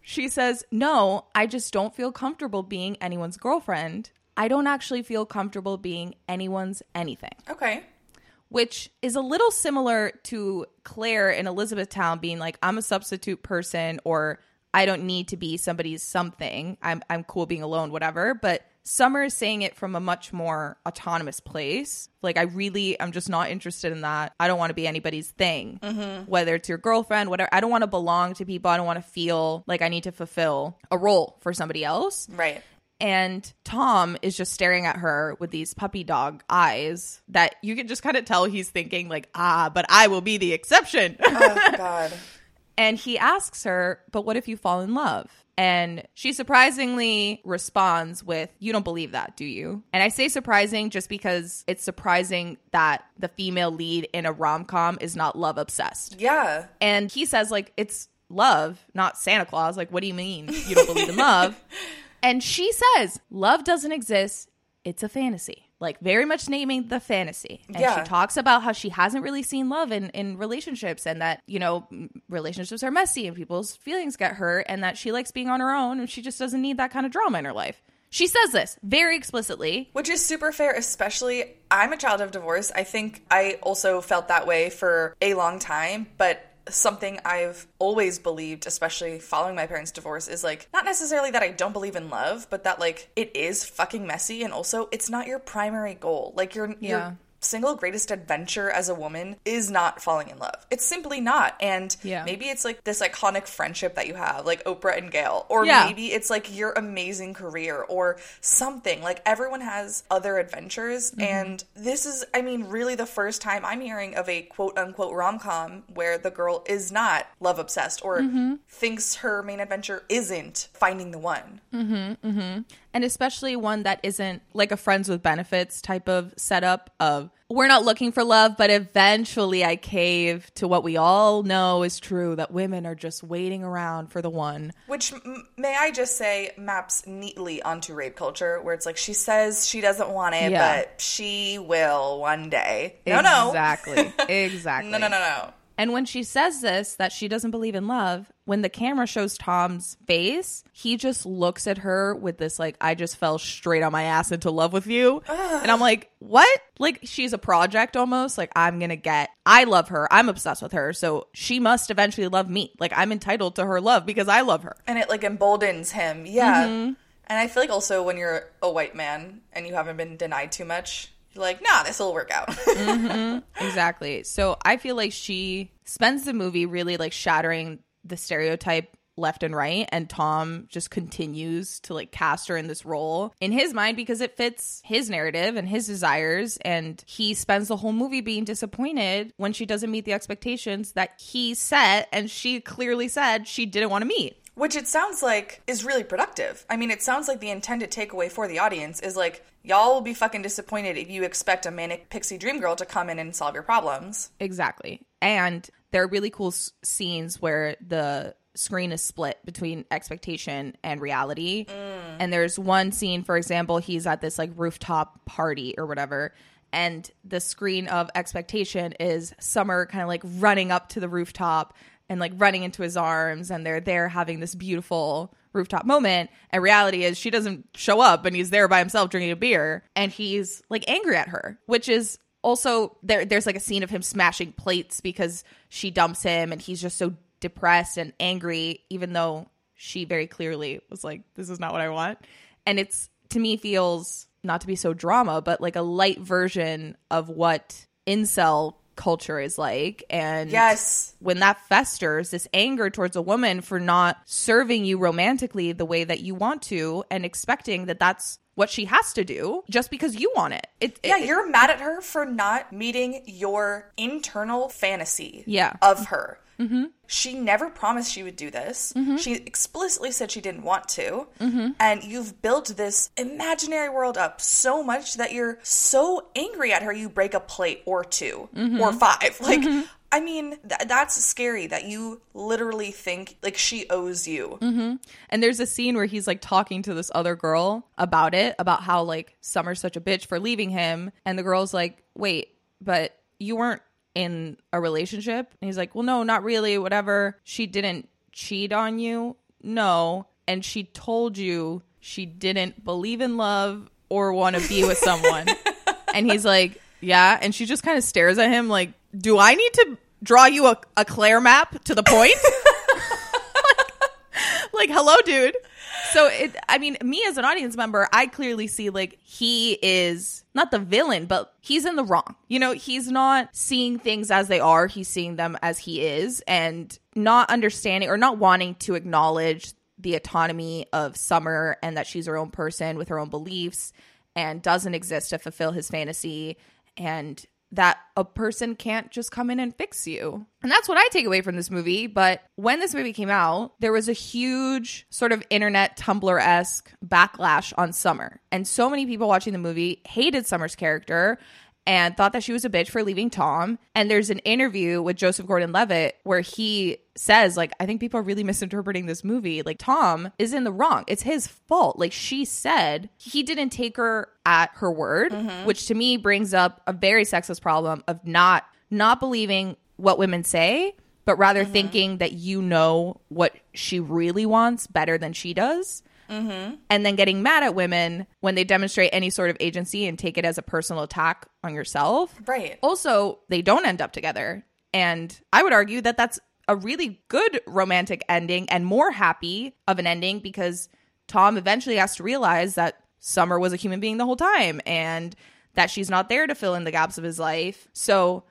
she says, No, I just don't feel comfortable being anyone's girlfriend. I don't actually feel comfortable being anyone's anything. Okay. Which is a little similar to Claire in Elizabethtown being like, I'm a substitute person or I don't need to be somebody's something. I'm I'm cool being alone, whatever. But Summer is saying it from a much more autonomous place. Like, I really, I'm just not interested in that. I don't want to be anybody's thing, mm-hmm. whether it's your girlfriend, whatever. I don't want to belong to people. I don't want to feel like I need to fulfill a role for somebody else. Right. And Tom is just staring at her with these puppy dog eyes that you can just kind of tell he's thinking, like, ah, but I will be the exception. Oh, God. And he asks her, But what if you fall in love? And she surprisingly responds with, You don't believe that, do you? And I say surprising just because it's surprising that the female lead in a rom com is not love obsessed. Yeah. And he says, like, it's love, not Santa Claus. Like, what do you mean you don't believe in love? And she says, Love doesn't exist. It's a fantasy. Like, very much naming the fantasy. And Yeah. she talks about how she hasn't really seen love in, in relationships and that, you know, relationships are messy and people's feelings get hurt and that she likes being on her own and she just doesn't need that kind of drama in her life. She says this very explicitly. Which is super fair, especially I'm a child of divorce. I think I also felt that way for a long time, but something I've always believed, especially following my parents' divorce, is like not necessarily that I don't believe in love, but that like it is fucking messy and also it's not your primary goal. Like your Yeah. Single greatest adventure as a woman is not falling in love. It's simply not. And Yeah. maybe it's like this iconic friendship that you have, like Oprah and Gayle, or Yeah. maybe it's like your amazing career or something. Like everyone has other adventures. Mm-hmm. And this is, I mean, really the first time I'm hearing of a quote unquote rom com where the girl is not love obsessed or Mm-hmm. thinks her main adventure isn't finding the one. And especially one that isn't like a friends with benefits type of setup of we're not looking for love but eventually i cave to what we all know is true that women are just waiting around for the one Which, may I just say, maps neatly onto rape culture, where it's like she says she doesn't want it, Yeah. but she will one day. No, no. exactly exactly No, no, no, no. And when she says this that she doesn't believe in love when the camera shows tom's face he just looks at her with this like i just fell straight on my ass into love with you. And i'm like what? Like she's a project almost. Like i'm gonna get i love her. I'm obsessed with her. So she must eventually love me. Like i'm entitled to her love because i love her. And it like emboldens him. Yeah. Mm-hmm. And I feel like also when you're a white man and you haven't been denied too much, you're like, nah, this will work out. Mm-hmm. Exactly. So I feel like she spends the movie really like shattering the stereotype left and right and Tom just continues to like cast her in this role in his mind because it fits his narrative and his desires and he spends the whole movie being disappointed when she doesn't meet the expectations that he set and she clearly said she didn't want to meet. Which it sounds like is really productive. I mean, it sounds like the intended takeaway for the audience is like, y'all will be fucking disappointed if you expect a manic pixie dream girl to come in and solve your problems. Exactly. And there are really cool s- scenes where the screen is split between expectation and reality. Mm. And there's one scene, for example, he's at this like rooftop party or whatever. And the screen of expectation is Summer kind of like running up to the rooftop and like running into his arms. And they're there having this beautiful rooftop moment. And reality is she doesn't show up and he's there by himself drinking a beer. And he's like angry at her, which is also there there's like a scene of him smashing plates because she dumps him and he's just so depressed and angry even though she very clearly was like this is not what I want and it's to me feels not to be so drama but like a light version of what incel culture is like and Yes. when that festers this anger towards a woman for not serving you romantically the way that you want to and expecting that that's what she has to do just because you want it, it Yeah, it- you're mad at her for not meeting your internal fantasy Yeah. of her. Mm-hmm. She never promised she would do this. Mm-hmm. She explicitly said she didn't want to. Mm-hmm. And you've built this imaginary world up so much that you're so angry at her, you break a plate or 2 mm-hmm. or five. Like, I mean, th- that's scary that you literally think like she owes you. And there's a scene where he's like talking to this other girl about it, about how like Summer's such a bitch for leaving him. And the girl's like, wait, but you weren't in a relationship? And he's like, well, no, not really, whatever. She didn't cheat on you? No. And she told you she didn't believe in love or want to be with someone. and he's like, yeah. And she just kind of stares at him like, do I need to draw you a, a Claire map to the point? like, like, hello, dude. So it, I mean, me as an audience member, I clearly see like he is not the villain, but he's in the wrong. You know, he's not seeing things as they are. He's seeing them as he is and not understanding or not wanting to acknowledge the autonomy of Summer and that she's her own person with her own beliefs and doesn't exist to fulfill his fantasy and that a person can't just come in and fix you. And that's what I take away from this movie. But when this movie came out, there was a huge sort of internet Tumblr esque backlash on Summer. And so many people watching the movie hated Summer's character and thought that she was a bitch for leaving Tom. And there's an interview with Joseph Gordon Levitt where he says, like, I think people are really misinterpreting this movie. Like, Tom is in the wrong. It's his fault. Like, she said he didn't take her at her word, mm-hmm. which to me brings up a very sexist problem of not not believing what women say, but rather mm-hmm. thinking that you know what she really wants better than she does Mm-hmm. and then getting mad at women when they demonstrate any sort of agency and take it as a personal attack on yourself. Right. Also, they don't end up together. And I would argue that that's a really good romantic ending and more happy of an ending because Tom eventually has to realize that Summer was a human being the whole time and that she's not there to fill in the gaps of his life. So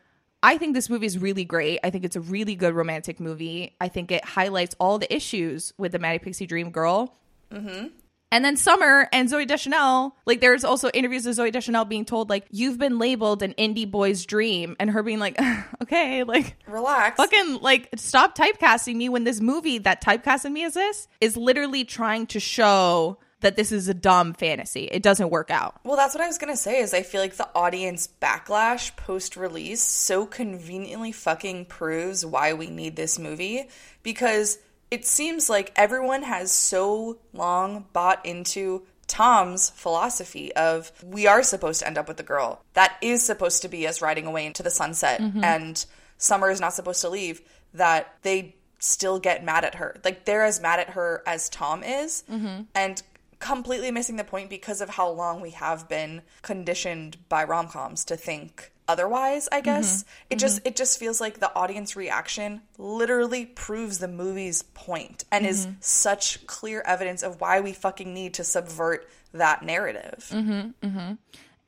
I think this movie is really great. I think it's a really good romantic movie. I think it highlights all the issues with the Manic Pixie Dream Girl. Mm-hmm. And then Summer and Zooey Deschanel, like there's also interviews of Zooey Deschanel being told like you've been labeled an indie boy's dream, and her being like, okay, like Relax. fucking like stop typecasting me when this movie that typecasted me as this is literally trying to show that this is a dumb fantasy. It doesn't work out. Well, that's what I was going to say is I feel like the audience backlash post release so conveniently fucking proves why we need this movie because it seems like everyone has so long bought into Tom's philosophy of we are supposed to end up with the girl. That is supposed to be us riding away into the sunset mm-hmm. and Summer is not supposed to leave that they still get mad at her. Like they're as mad at her as Tom is mm-hmm. and completely missing the point because of how long we have been conditioned by rom-coms to think otherwise i mm-hmm. guess. It mm-hmm. just it just feels like the audience reaction literally proves the movie's point and is mm-hmm. such clear evidence of why we fucking need to subvert that narrative.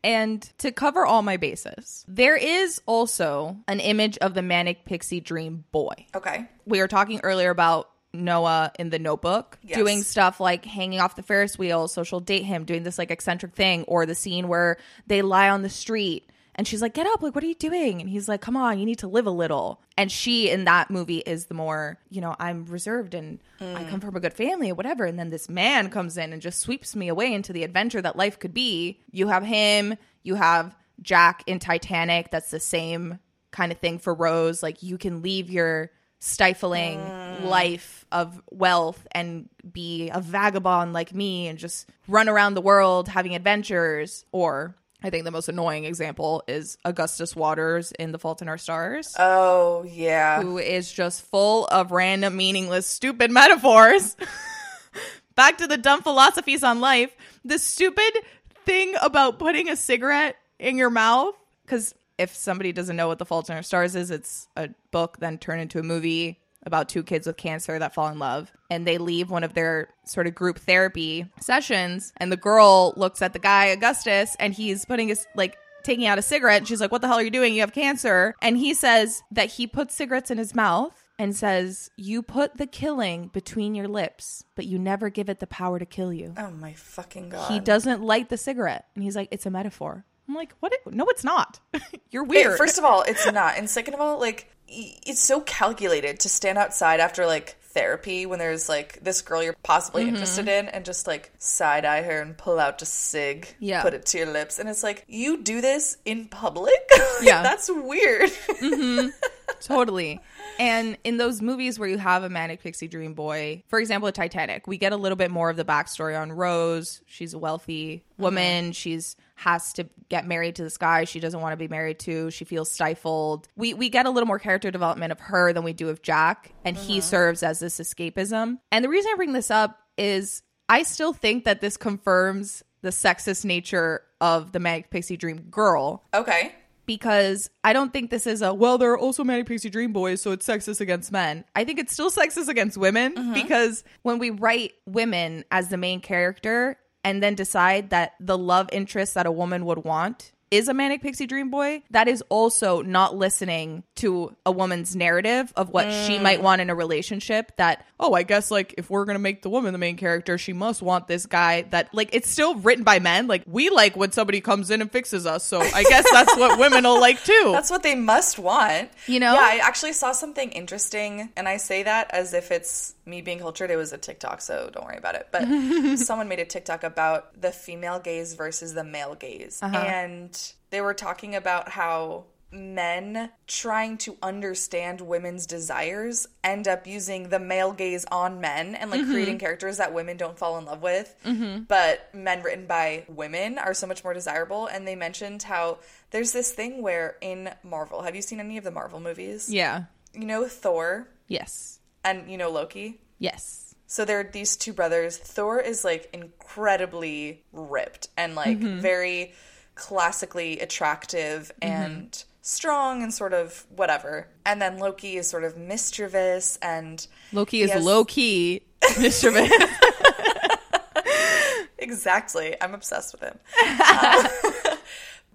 And to cover all my bases, there is also an image of the manic pixie dream boy. okay. We were talking earlier about Noah in the notebook Yes. doing stuff like hanging off the Ferris wheel, social date him, doing this like eccentric thing, or the scene where they lie on the street and she's like, Get up, like, what are you doing? And he's like, Come on, you need to live a little. And she in that movie is the more, you know, I'm reserved and I mm. come from a good family or whatever. And then this man comes in and just sweeps me away into the adventure that life could be. You have him, you have Jack in Titanic, that's the same kind of thing for Rose. Like, you can leave your stifling mm. life of wealth and be a vagabond like me and just run around the world having adventures or I think the most annoying example is Augustus Waters in The Fault in Our Stars, oh yeah who is just full of random, meaningless, stupid metaphors. Back to the dumb philosophies on life. The stupid thing about putting a cigarette in your mouth, because if somebody doesn't know what The Fault in Our Stars is, it's a book then turned into a movie about two kids with cancer that fall in love and they leave one of their sort of group therapy sessions and the girl looks at the guy Augustus and he's putting his like taking out a cigarette and she's like what the hell are you doing? You have cancer. And he says that he puts cigarettes in his mouth and says you put the killing between your lips but you never give it the power to kill you. Oh my fucking god. he doesn't light the cigarette and he's like it's a metaphor i'm like what no it's not you're Wait, weird first of all, it's not. And second of all, like it's so calculated to stand outside after like therapy when there's like this girl you're possibly Mm-hmm. interested in and just like side eye her and pull out a cig, Yeah. put it to your lips, and it's like you do this in public. Yeah. that's weird. totally. And in those movies where you have a manic pixie dream boy, for example, Titanic, we get a little bit more of the backstory on Rose. She's a wealthy woman. She's has to get married to this guy she doesn't want to be married to. She feels stifled. We we get a little more character development of her than we do of Jack, and he mm-hmm. serves as this escapism. And the reason I bring this up is I still think that this confirms the sexist nature of the manic pixie dream girl Okay. because I don't think this is a well, there are also manic pixie dream boys, so it's sexist against men. I think it's still sexist against women mm-hmm. because when we write women as the main character and then decide that the love interest that a woman would want is a manic pixie dream boy, that is also not listening to a woman's narrative of what she might mm. want in a relationship. That, oh, I guess like if we're going to make the woman the main character, she must want this guy that, like, it's still written by men. Like, we like when somebody comes in and fixes us. So I guess that's what women will like too. That's what they must want. You know? Yeah, I actually saw something interesting, and I say that as if it's me being cultured. It was a TikTok, so don't worry about it. But someone made a TikTok about the female gaze versus the male gaze. Uh-huh. And they were talking about how men trying to understand women's desires end up using the male gaze on men and like mm-hmm. creating characters that women don't fall in love with mm-hmm. but men written by women are so much more desirable and they mentioned how there's this thing where in marvel have you seen any of the marvel movies Yeah. you know thor Yes. and you know loki Yes. so there are these two brothers. Thor is like incredibly ripped and like mm-hmm. very classically attractive and strong and sort of whatever. And then Loki is sort of mischievous and Loki is Yes. low key mischievous. exactly. I'm obsessed with him. Uh,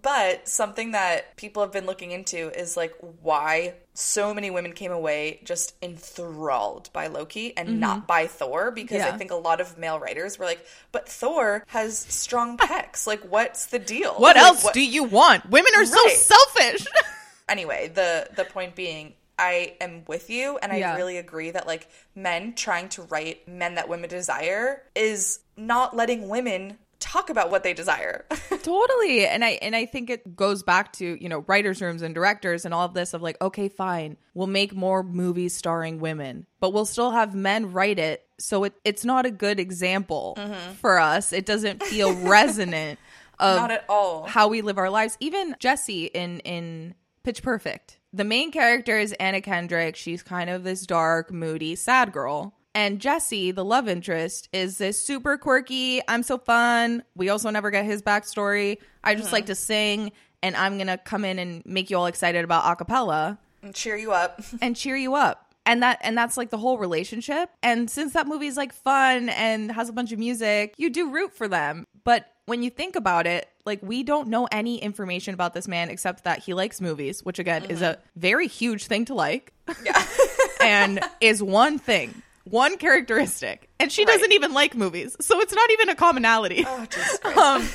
but something that people have been looking into is like why so many women came away just enthralled by Loki and mm-hmm. not by Thor because Yeah. I think a lot of male writers were like, but Thor has strong pecs. Like, what's the deal? what Like, else do you want? Women are so selfish. anyway, the the point being I am with you and I Yeah. really agree that like men trying to write men that women desire is not letting women talk about what they desire. totally. And I and I think it goes back to, you know, writers' rooms and directors and all of this of like, okay, fine. We'll make more movies starring women, but we'll still have men write it. So it, it's not a good example mm-hmm. for us. It doesn't feel resonant of not at all. how we live our lives. Even Jesse in in Pitch Perfect. The main character is Anna Kendrick. She's kind of this dark, moody, sad girl. And Jesse, the love interest, is this super quirky, I'm so fun. We also never get his backstory. I just like uh-huh. to sing, and I'm gonna come in and make you all excited about acapella And cheer you up. and cheer you up. And that and that's like the whole relationship. And since that movie's like fun and has a bunch of music, you do root for them. But when you think about it, like we don't know any information about this man except that he likes movies, which again is mm-hmm. a very huge thing to like. Yeah. and is one thing, one characteristic. And she Right. doesn't even like movies. So it's not even a commonality. oh, Um,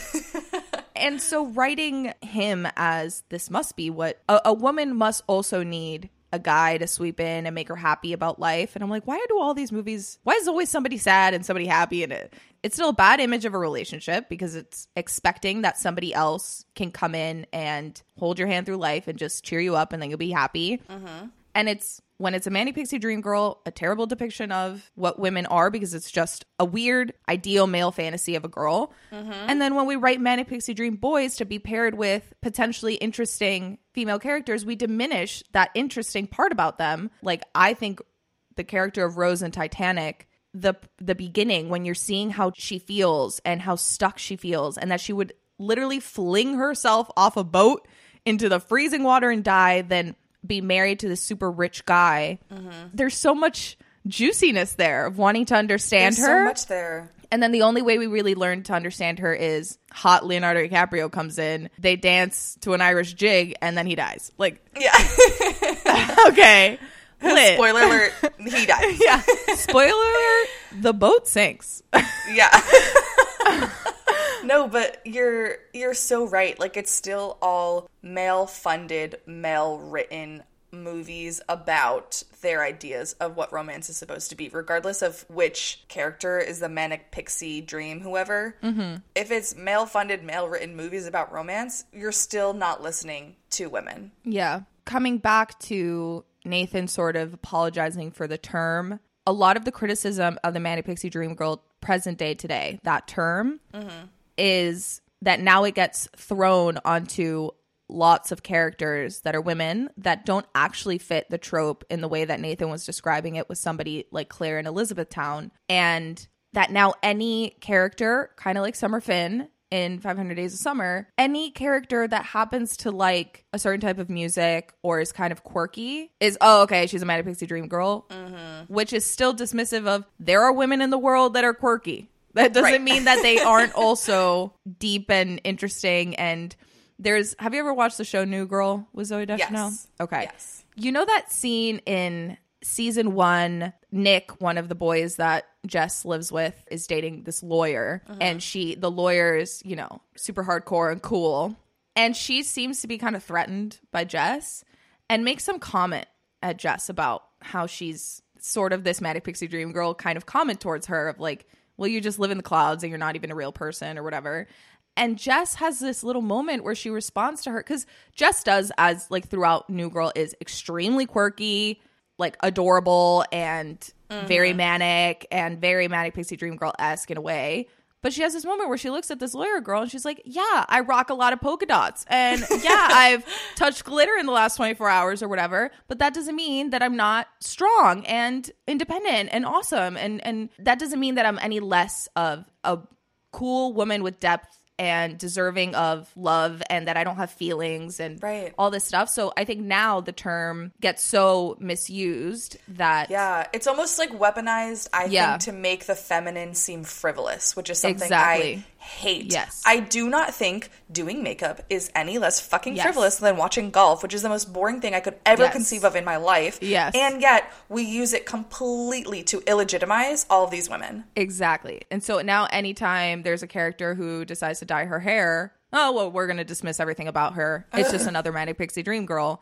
and so writing him as this must be what a, a woman must also need a guy to sweep in and make her happy about life. And I'm like, why do all these movies? Why is always somebody sad and somebody happy? And it, it's still a bad image of a relationship because it's expecting that somebody else can come in and hold your hand through life and just cheer you up and then you'll be happy. And it's when it's a Manic Pixie Dream Girl, a terrible depiction of what women are because it's just a weird ideal male fantasy of a girl. Mm-hmm. And then when we write Manic Pixie Dream Boys to be paired with potentially interesting female characters, we diminish that interesting part about them. Like I think the character of Rose in Titanic, the the beginning when you're seeing how she feels and how stuck she feels and that she would literally fling herself off a boat into the freezing water and die then be married to this super rich guy. There's so much juiciness there of wanting to understand There's her. so much there. And then the only way we really learn to understand her is hot Leonardo DiCaprio comes in, they dance to an Irish jig, and then he dies. Like, Yeah. okay. Lit. Spoiler alert, he dies. Yeah. Spoiler alert, the boat sinks. Yeah. no, but you're you're so right. Like it's still all male funded, male written movies about their ideas of what romance is supposed to be, regardless of which character is the manic pixie dream, whoever. Mm-hmm. If it's male funded, male written movies about romance, you're still not listening to women. Yeah. Coming back to Nathan sort of apologizing for the term. A lot of the criticism of the Manic Pixie Dream Girl present day today, that term, is that now it gets thrown onto lots of characters that are women that don't actually fit the trope in the way that Nathan was describing it with somebody like Claire in Elizabethtown. And that now any character, kind of like Summer Finn in 500 Days of Summer, any character that happens to like a certain type of music or is kind of quirky is, oh, okay, she's a Manic Pixie Dream Girl, mm-hmm. which is still dismissive of there are women in the world that are quirky. That doesn't Right. mean that they aren't also deep and interesting. And there's, have you ever watched the show New Girl with Zooey Deschanel? Yes. Okay. Yes. You know that scene in season one, Nick, one of the boys that Jess lives with, is dating this lawyer. Uh-huh. And she, the lawyer is, you know, super hardcore and cool. And she seems to be kind of threatened by Jess and makes some comment at Jess about how she's sort of this Manic Pixie Dream Girl kind of comment towards her of like, well, you just live in the clouds and you're not even a real person or whatever. And Jess has this little moment where she responds to her because Jess does, as like throughout New Girl, is extremely quirky, like adorable and very mm-hmm. manic and very manic pixie dream girl esque in a way. But she has this moment where she looks at this lawyer girl and she's like, Yeah, I rock a lot of polka dots. And yeah, I've touched glitter in the last 24 hours or whatever. But that doesn't mean that I'm not strong and independent and awesome. And, and that doesn't mean that I'm any less of a cool woman with depth and deserving of love and that I don't have feelings and Right. all this stuff. So I think now the term gets so misused that Yeah, it's almost like weaponized, I Yeah. think, to make the feminine seem frivolous, which is something Exactly. I hate. Yes. I do not think doing makeup is any less fucking Yes. frivolous than watching golf, which is the most boring thing I could ever Yes. conceive of in my life. Yes. And yet, we use it completely to illegitimize all of these women. Exactly. And so now anytime there's a character who decides to dye her hair, oh well, we're gonna dismiss everything about her. It's just another manic pixie dream girl.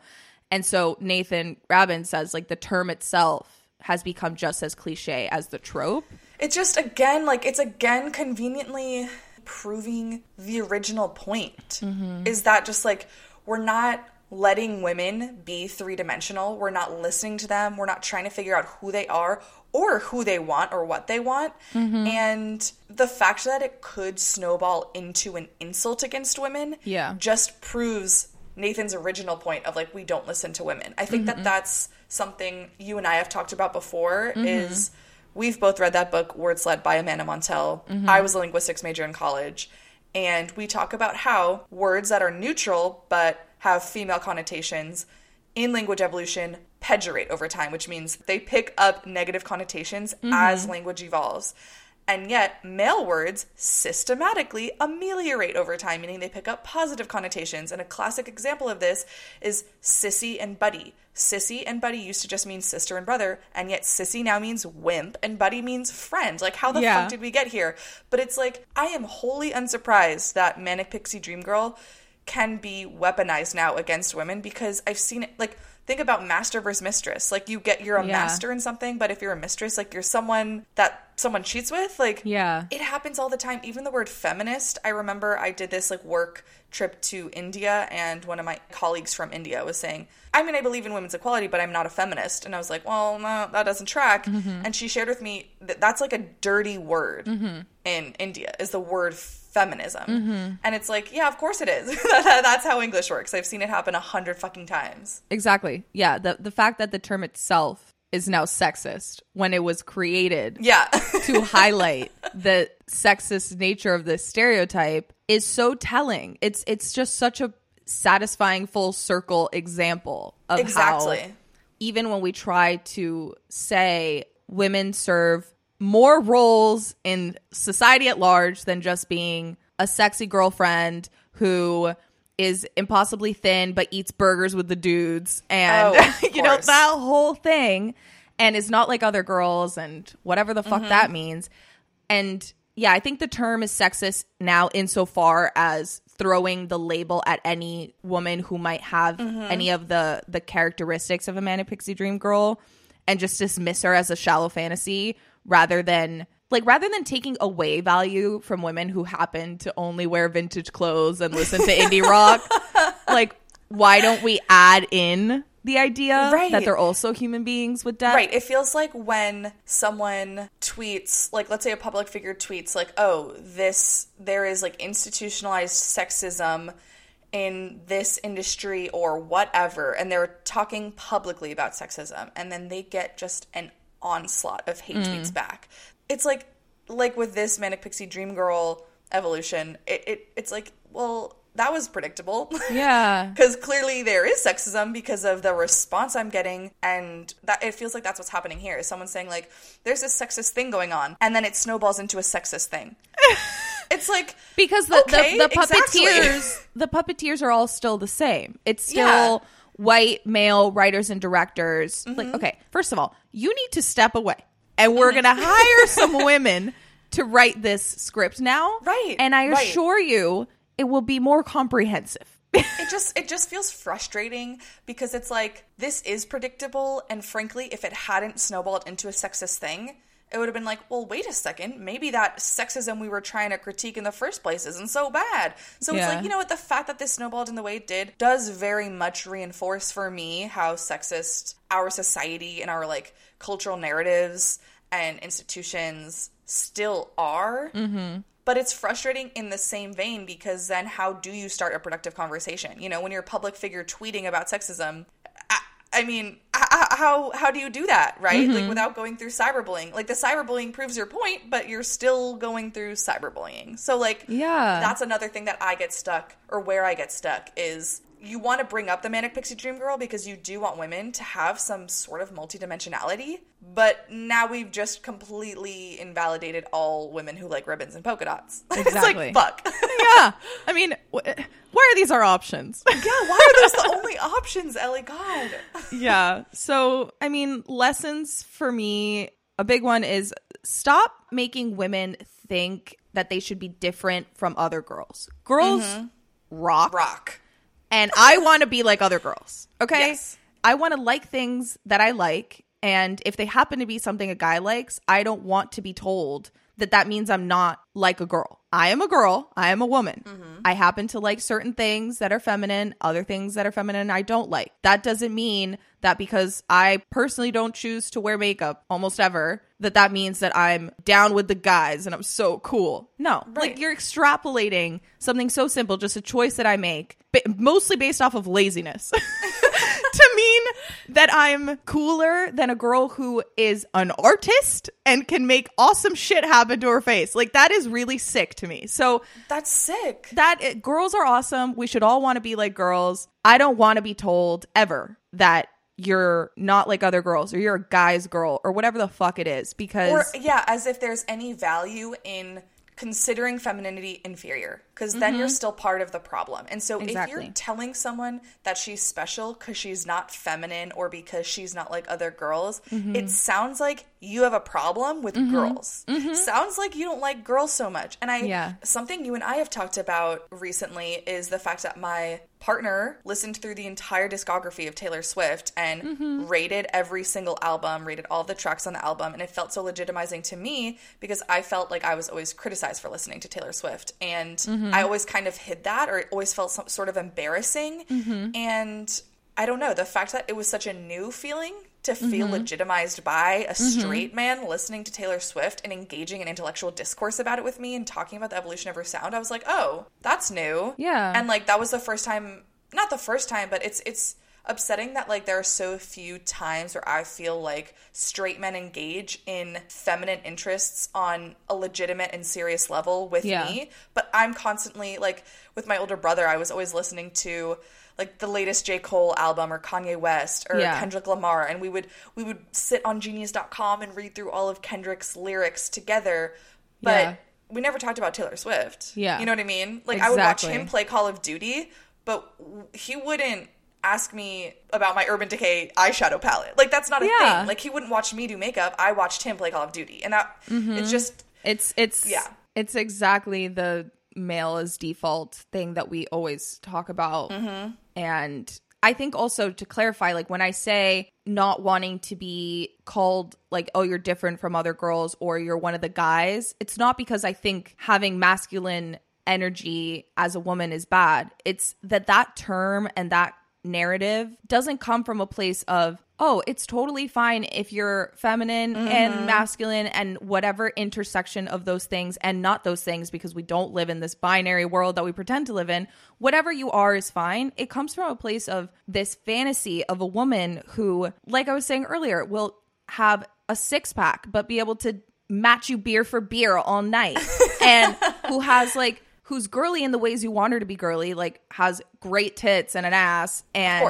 And so Nathan Rabin says like the term itself has become just as cliche as the trope. It's just again like it's again conveniently proving the original point. Mm-hmm. Is that just like we're not letting women be three-dimensional. We're not listening to them. We're not trying to figure out who they are or who they want or what they want. Mm-hmm. And the fact that it could snowball into an insult against women Yeah. just proves Nathan's original point of like we don't listen to women. I think Mm-hmm. that that's something you and I have talked about before is we've both read that book Wordslut by Amanda Montell. Mm-hmm. I was a linguistics major in college and we talk about how words that are neutral but have female connotations in language evolution pejorate over time, which means they pick up negative connotations as language evolves. And yet, male words systematically ameliorate over time, meaning they pick up positive connotations. And a classic example of this is sissy and buddy. Sissy and buddy used to just mean sister and brother, and yet sissy now means wimp and buddy means friend. Like, how the Yeah. fuck did we get here? But it's like, I am wholly unsurprised that Manic Pixie Dream Girl can be weaponized now against women because I've seen it like think about master versus mistress. Like you get you're a Yeah. master in something, but if you're a mistress, like you're someone that someone cheats with, like Yeah. it happens all the time. Even the word feminist, I remember I did this like work trip to India and one of my colleagues from India was saying, I mean I believe in women's equality, but I'm not a feminist. And I was like, Well, no, that doesn't track. Mm-hmm. And she shared with me that that's like a dirty word mm-hmm. in India, is the word feminism. Mm-hmm. And it's like, yeah, of course it is. that's how English works. I've seen it happen a hundred fucking times. Exactly. Yeah. The the fact that the term itself is now sexist when it was created Yeah. to highlight the sexist nature of this stereotype is so telling. It's it's just such a satisfying full circle example of how exactly. even when we try to say women serve more roles in society at large than just being a sexy girlfriend who is impossibly thin but eats burgers with the dudes and Oh, you know that whole thing and is not like other girls and whatever the fuck Mm-hmm. that means and yeah i think the term is sexist now insofar as throwing the label at any woman who might have Mm-hmm. any of the the characteristics of a manic pixie dream girl and just dismiss her as a shallow fantasy rather than like rather than taking away value from women who happen to only wear vintage clothes and listen to indie rock like why don't we add in the idea Right. that they're also human beings with depth. Right. It feels like when someone tweets, like, let's say a public figure tweets, like, oh, this, there is like institutionalized sexism in this industry or whatever. And they're talking publicly about sexism. And then they get just an onslaught of hate mm. tweets back. It's like, like with this Manic Pixie Dream Girl evolution, it, it it's like, well, that was predictable. Yeah. because clearly there is sexism because of the response I'm getting, and that it feels like that's what's happening here. Is someone saying like, "There's this sexist thing going on," and then it snowballs into a sexist thing. it's like because the, Okay, the, the exactly. puppeteers the puppeteers are all still the same it's still Yeah. White male writers and directors Mm-hmm. like okay first of all you need to step away and we're gonna hire some women to write this script now Right, and i right. assure you it will be more comprehensive it just it just feels frustrating because it's like this is predictable, and frankly, if it hadn't snowballed into a sexist thing. It would have been like, well, wait a second. Maybe that sexism we were trying to critique in the first place isn't so bad. So Yeah. it's like, you know what? The fact that this snowballed in the way it did does very much reinforce for me how sexist our society and our like cultural narratives and institutions still are. Mm-hmm. But it's frustrating in the same vein because then how do you start a productive conversation? You know, when you're a public figure tweeting about sexism, I, mean, how how do you do that, right? Like mm-hmm. without going through cyberbullying. Like the cyberbullying proves your point, but you're still going through cyberbullying. So like, Yeah. that's another thing that I get stuck, or where I get stuck is. You want to bring up the manic pixie dream girl because you do want women to have some sort of multidimensionality, but now we've just completely invalidated all women who like ribbons and polka dots. Exactly. it's like fuck. yeah i mean wh- why are these our options yeah, why are those the only options, Ellie? God. yeah. So, I mean, lessons for me, a big one is stop making women think that they should be different from other girls. Girls mm-hmm. rock, Rock. And I want to be like other girls. Okay? Yes. I want to like things that I like, and if they happen to be something a guy likes, I don't want to be told that that means I'm not like a girl. I am a girl. I am a woman. Mm-hmm. I happen to like certain things that are feminine, other things that are feminine I don't like. That doesn't mean that because I personally don't choose to wear makeup almost ever, that that means that I'm down with the guys and I'm so cool. No. Right. Like you're extrapolating something so simple, just a choice that I make, ba- mostly based off of laziness. to mean that I'm cooler than a girl who is an artist and can make awesome shit happen to her face. Like that is really sick to me. So That's sick. that it, girls are awesome. We should all want to be like girls. I don't want to be told ever that you're not like other girls or you're a guy's girl or whatever the fuck it is because Or yeah, as if there's any value in considering femininity inferior because then you're mm-hmm. still part of the problem. And so if you're telling someone that she's special cuz she's not feminine or because she's not like other girls, mm-hmm. it sounds like you have a problem with mm-hmm. girls. Sounds like you don't like girls so much. And I Yeah. something you and I have talked about recently is the fact that my partner listened through the entire discography of Taylor Swift and Mm-hmm. rated every single album, rated all the tracks on the album, and it felt so legitimizing to me because I felt like I was always criticized for listening to Taylor Swift, and Mm-hmm. I always kind of hid that, or it always felt some sort of embarrassing, Mm-hmm. and I don't know the fact that it was such a new feeling to feel Mm-hmm. legitimized by a straight man listening to Taylor Swift and engaging in intellectual discourse about it with me and talking about the evolution of her sound, I was like, oh, that's new. Yeah. And like that was the first time not the first time, but it's it's upsetting that like there are so few times where I feel like straight men engage in feminine interests on a legitimate and serious level with Yeah. me. But I'm constantly like with my older brother, I was always listening to like the latest J. Cole album or Kanye West or Yeah. Kendrick Lamar and we would we would sit on genius.com and read through all of Kendrick's lyrics together. But Yeah. we never talked about Taylor Swift. Yeah. You know what I mean? Like I would watch him play Call of Duty, but he wouldn't ask me about my Urban Decay eyeshadow palette. Like that's not a Yeah. thing. Like he wouldn't watch me do makeup. I watched him play Call of Duty, and that Mm-hmm. it's just It's it's Yeah. It's exactly the male as default thing that we always talk about. Mm-hmm. And I think also to clarify, like when I say not wanting to be called like, oh, you're different from other girls or you're one of the guys, it's not because I think having masculine energy as a woman is bad. It's that that term and that narrative doesn't come from a place of oh it's totally fine if you're feminine and mm-hmm. masculine and whatever intersection of those things and not those things because we don't live in this binary world that we pretend to live in. Whatever you are is fine. It comes from a place of this fantasy of a woman who like i was saying earlier will have a six pack but be able to match you beer for beer all night and who has like who's girly in the ways you want her to be girly like has great tits and an ass and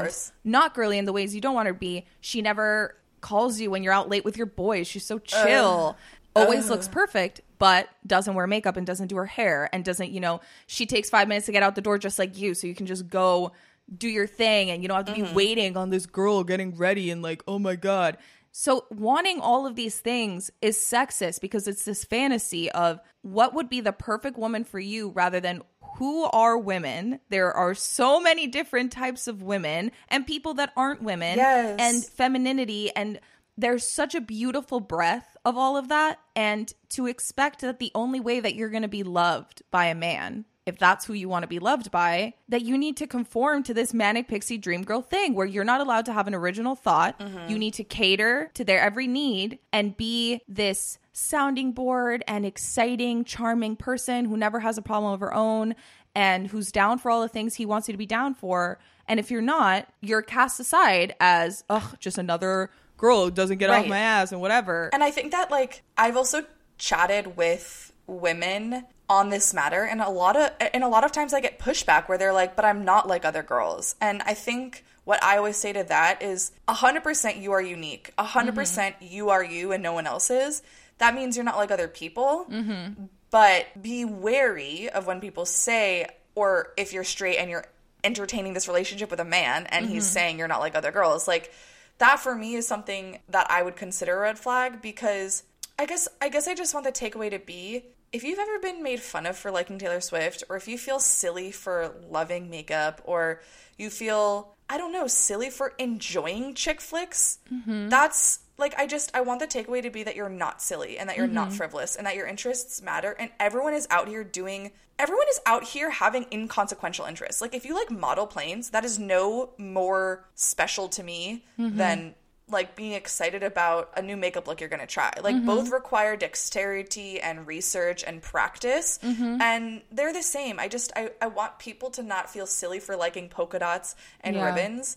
not girly in the ways you don't want her to be. She never calls you when you're out late with your boys. She's so chill. Always looks perfect but doesn't wear makeup and doesn't do her hair and doesn't you know she takes five minutes to get out the door just like you so you can just go do your thing and you don't have to be waiting on this girl getting ready and like oh my god so wanting all of these things is sexist because it's this fantasy of what would be the perfect woman for you rather than who are women. There are so many different types of women and people that aren't women Yes. and femininity and there's such a beautiful breath of all of that and to expect that the only way that you're going to be loved by a man if that's who you want to be loved by, that you need to conform to this manic pixie dream girl thing where you're not allowed to have an original thought. Mm-hmm. You need to cater to their every need and be this sounding board and exciting, charming person who never has a problem of her own and who's down for all the things he wants you to be down for. And if you're not, you're cast aside as, ugh, just another girl who doesn't get off my ass and whatever. And I think that like I've also chatted with women on this matter and a lot of and a lot of times I get pushback where they're like, "But I'm not like other girls." And I think what I always say to that is 100% you are unique. 100% mm-hmm. percent you are you and no one else is. That means you're not like other people. Mm-hmm. But be wary of when people say or if you're straight and you're entertaining this relationship with a man and he's mm-hmm. saying you're not like other girls. Like that for me is something that I would consider a red flag because I guess I guess I just want the takeaway to be if you've ever been made fun of for liking Taylor Swift or if you feel silly for loving makeup or you feel I don't know silly for enjoying chick flicks mm-hmm. that's like I just I want the takeaway to be that you're not silly and that you're not mm-hmm. frivolous and that your interests matter and everyone is out here doing everyone is out here having inconsequential interests. Like if you like model planes, that is no more special to me mm-hmm. than like being excited about a new makeup look you're going to try. Like mm-hmm. both require dexterity and research and practice mm-hmm. and they're the same. I just I I want people to not feel silly for liking polka dots and Yeah. ribbons.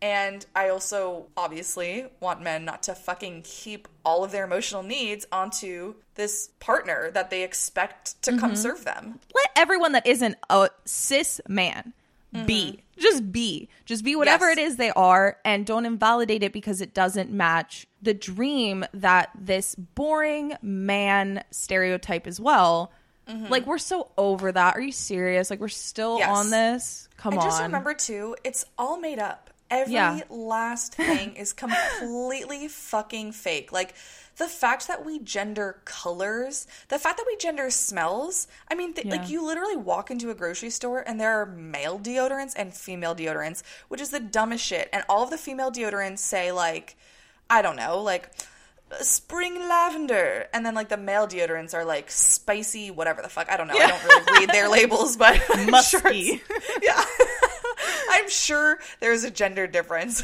And I also obviously want men not to fucking keep all of their emotional needs onto this partner that they expect to come mm-hmm. serve them. let everyone that isn't a cis man Mm-hmm. be. Just be. Just be whatever Yes. it is they are and don't invalidate it because it doesn't match the dream that this boring man stereotype as well. Mm-hmm. Like we're so over that. Are you serious? Like we're still Yes. on this? Come And on. just remember too, it's all made up. Every Yeah. last thing is completely fucking fake. Like the fact that we gender colors, the fact that we gender smells. I mean, th- Yeah. like you literally walk into a grocery store and there are male deodorants and female deodorants, which is the dumbest shit. And all of the female deodorants say like, I don't know, like spring lavender and then like the male deodorants are like spicy whatever the fuck i don't know i don't really read their labels but I'm sure Musky. yeah i'm sure there's a gender difference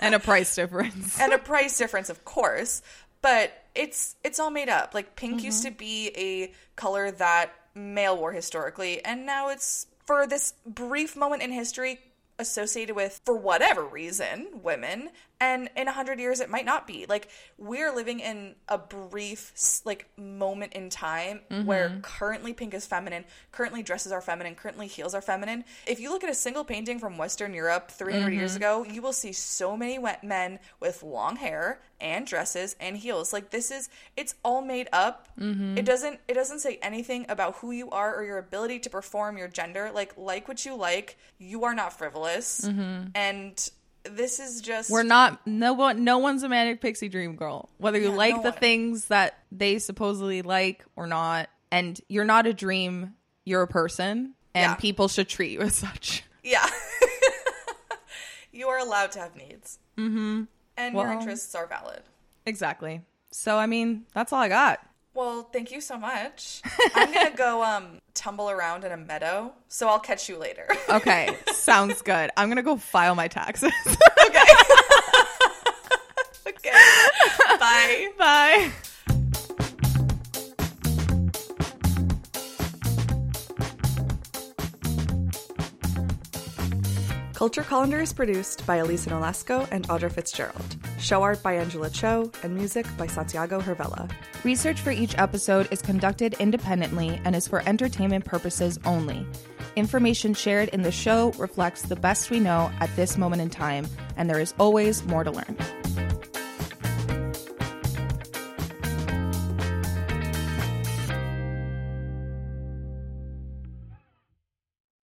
and a price difference. and a price difference of course but it's it's all made up. Like pink used mm-hmm. to be a color that male wore historically and now it's for this brief moment in history associated with for whatever reason women and in a hundred years it might not be. Like we're living in a brief like moment in time where mm-hmm. currently pink is feminine currently dresses are feminine currently heels are feminine. If you look at a single painting from western europe 300 mm-hmm. years ago you will see so many wet men with long hair and dresses and heels. Like this is it's all made up. Mm-hmm. It doesn't it doesn't say anything about who you are or your ability to perform your gender. Like like what you like you are not frivolous. And this is just We're not no one no one's a manic pixie dream girl. Whether you Yeah, like no the one. things that they supposedly like or not. And you're not a dream, you're a person. And Yeah. people should treat you as such. yeah you are allowed to have needs mm-hmm. and your interests are valid Exactly. So I mean, that's all I got. Well, thank you so much. I'm gonna go um tumble around in a meadow, so I'll catch you later. Okay, sounds good. I'm gonna go file my taxes. okay. okay. Bye. Bye. Culture Colander is produced by Elisa Nolasco and Audra Fitzgerald. Show art by Angela Cho and music by Santiago Hervella. Research for each episode is conducted independently and is for entertainment purposes only. Information shared in the show reflects the best we know at this moment in time, and there is always more to learn.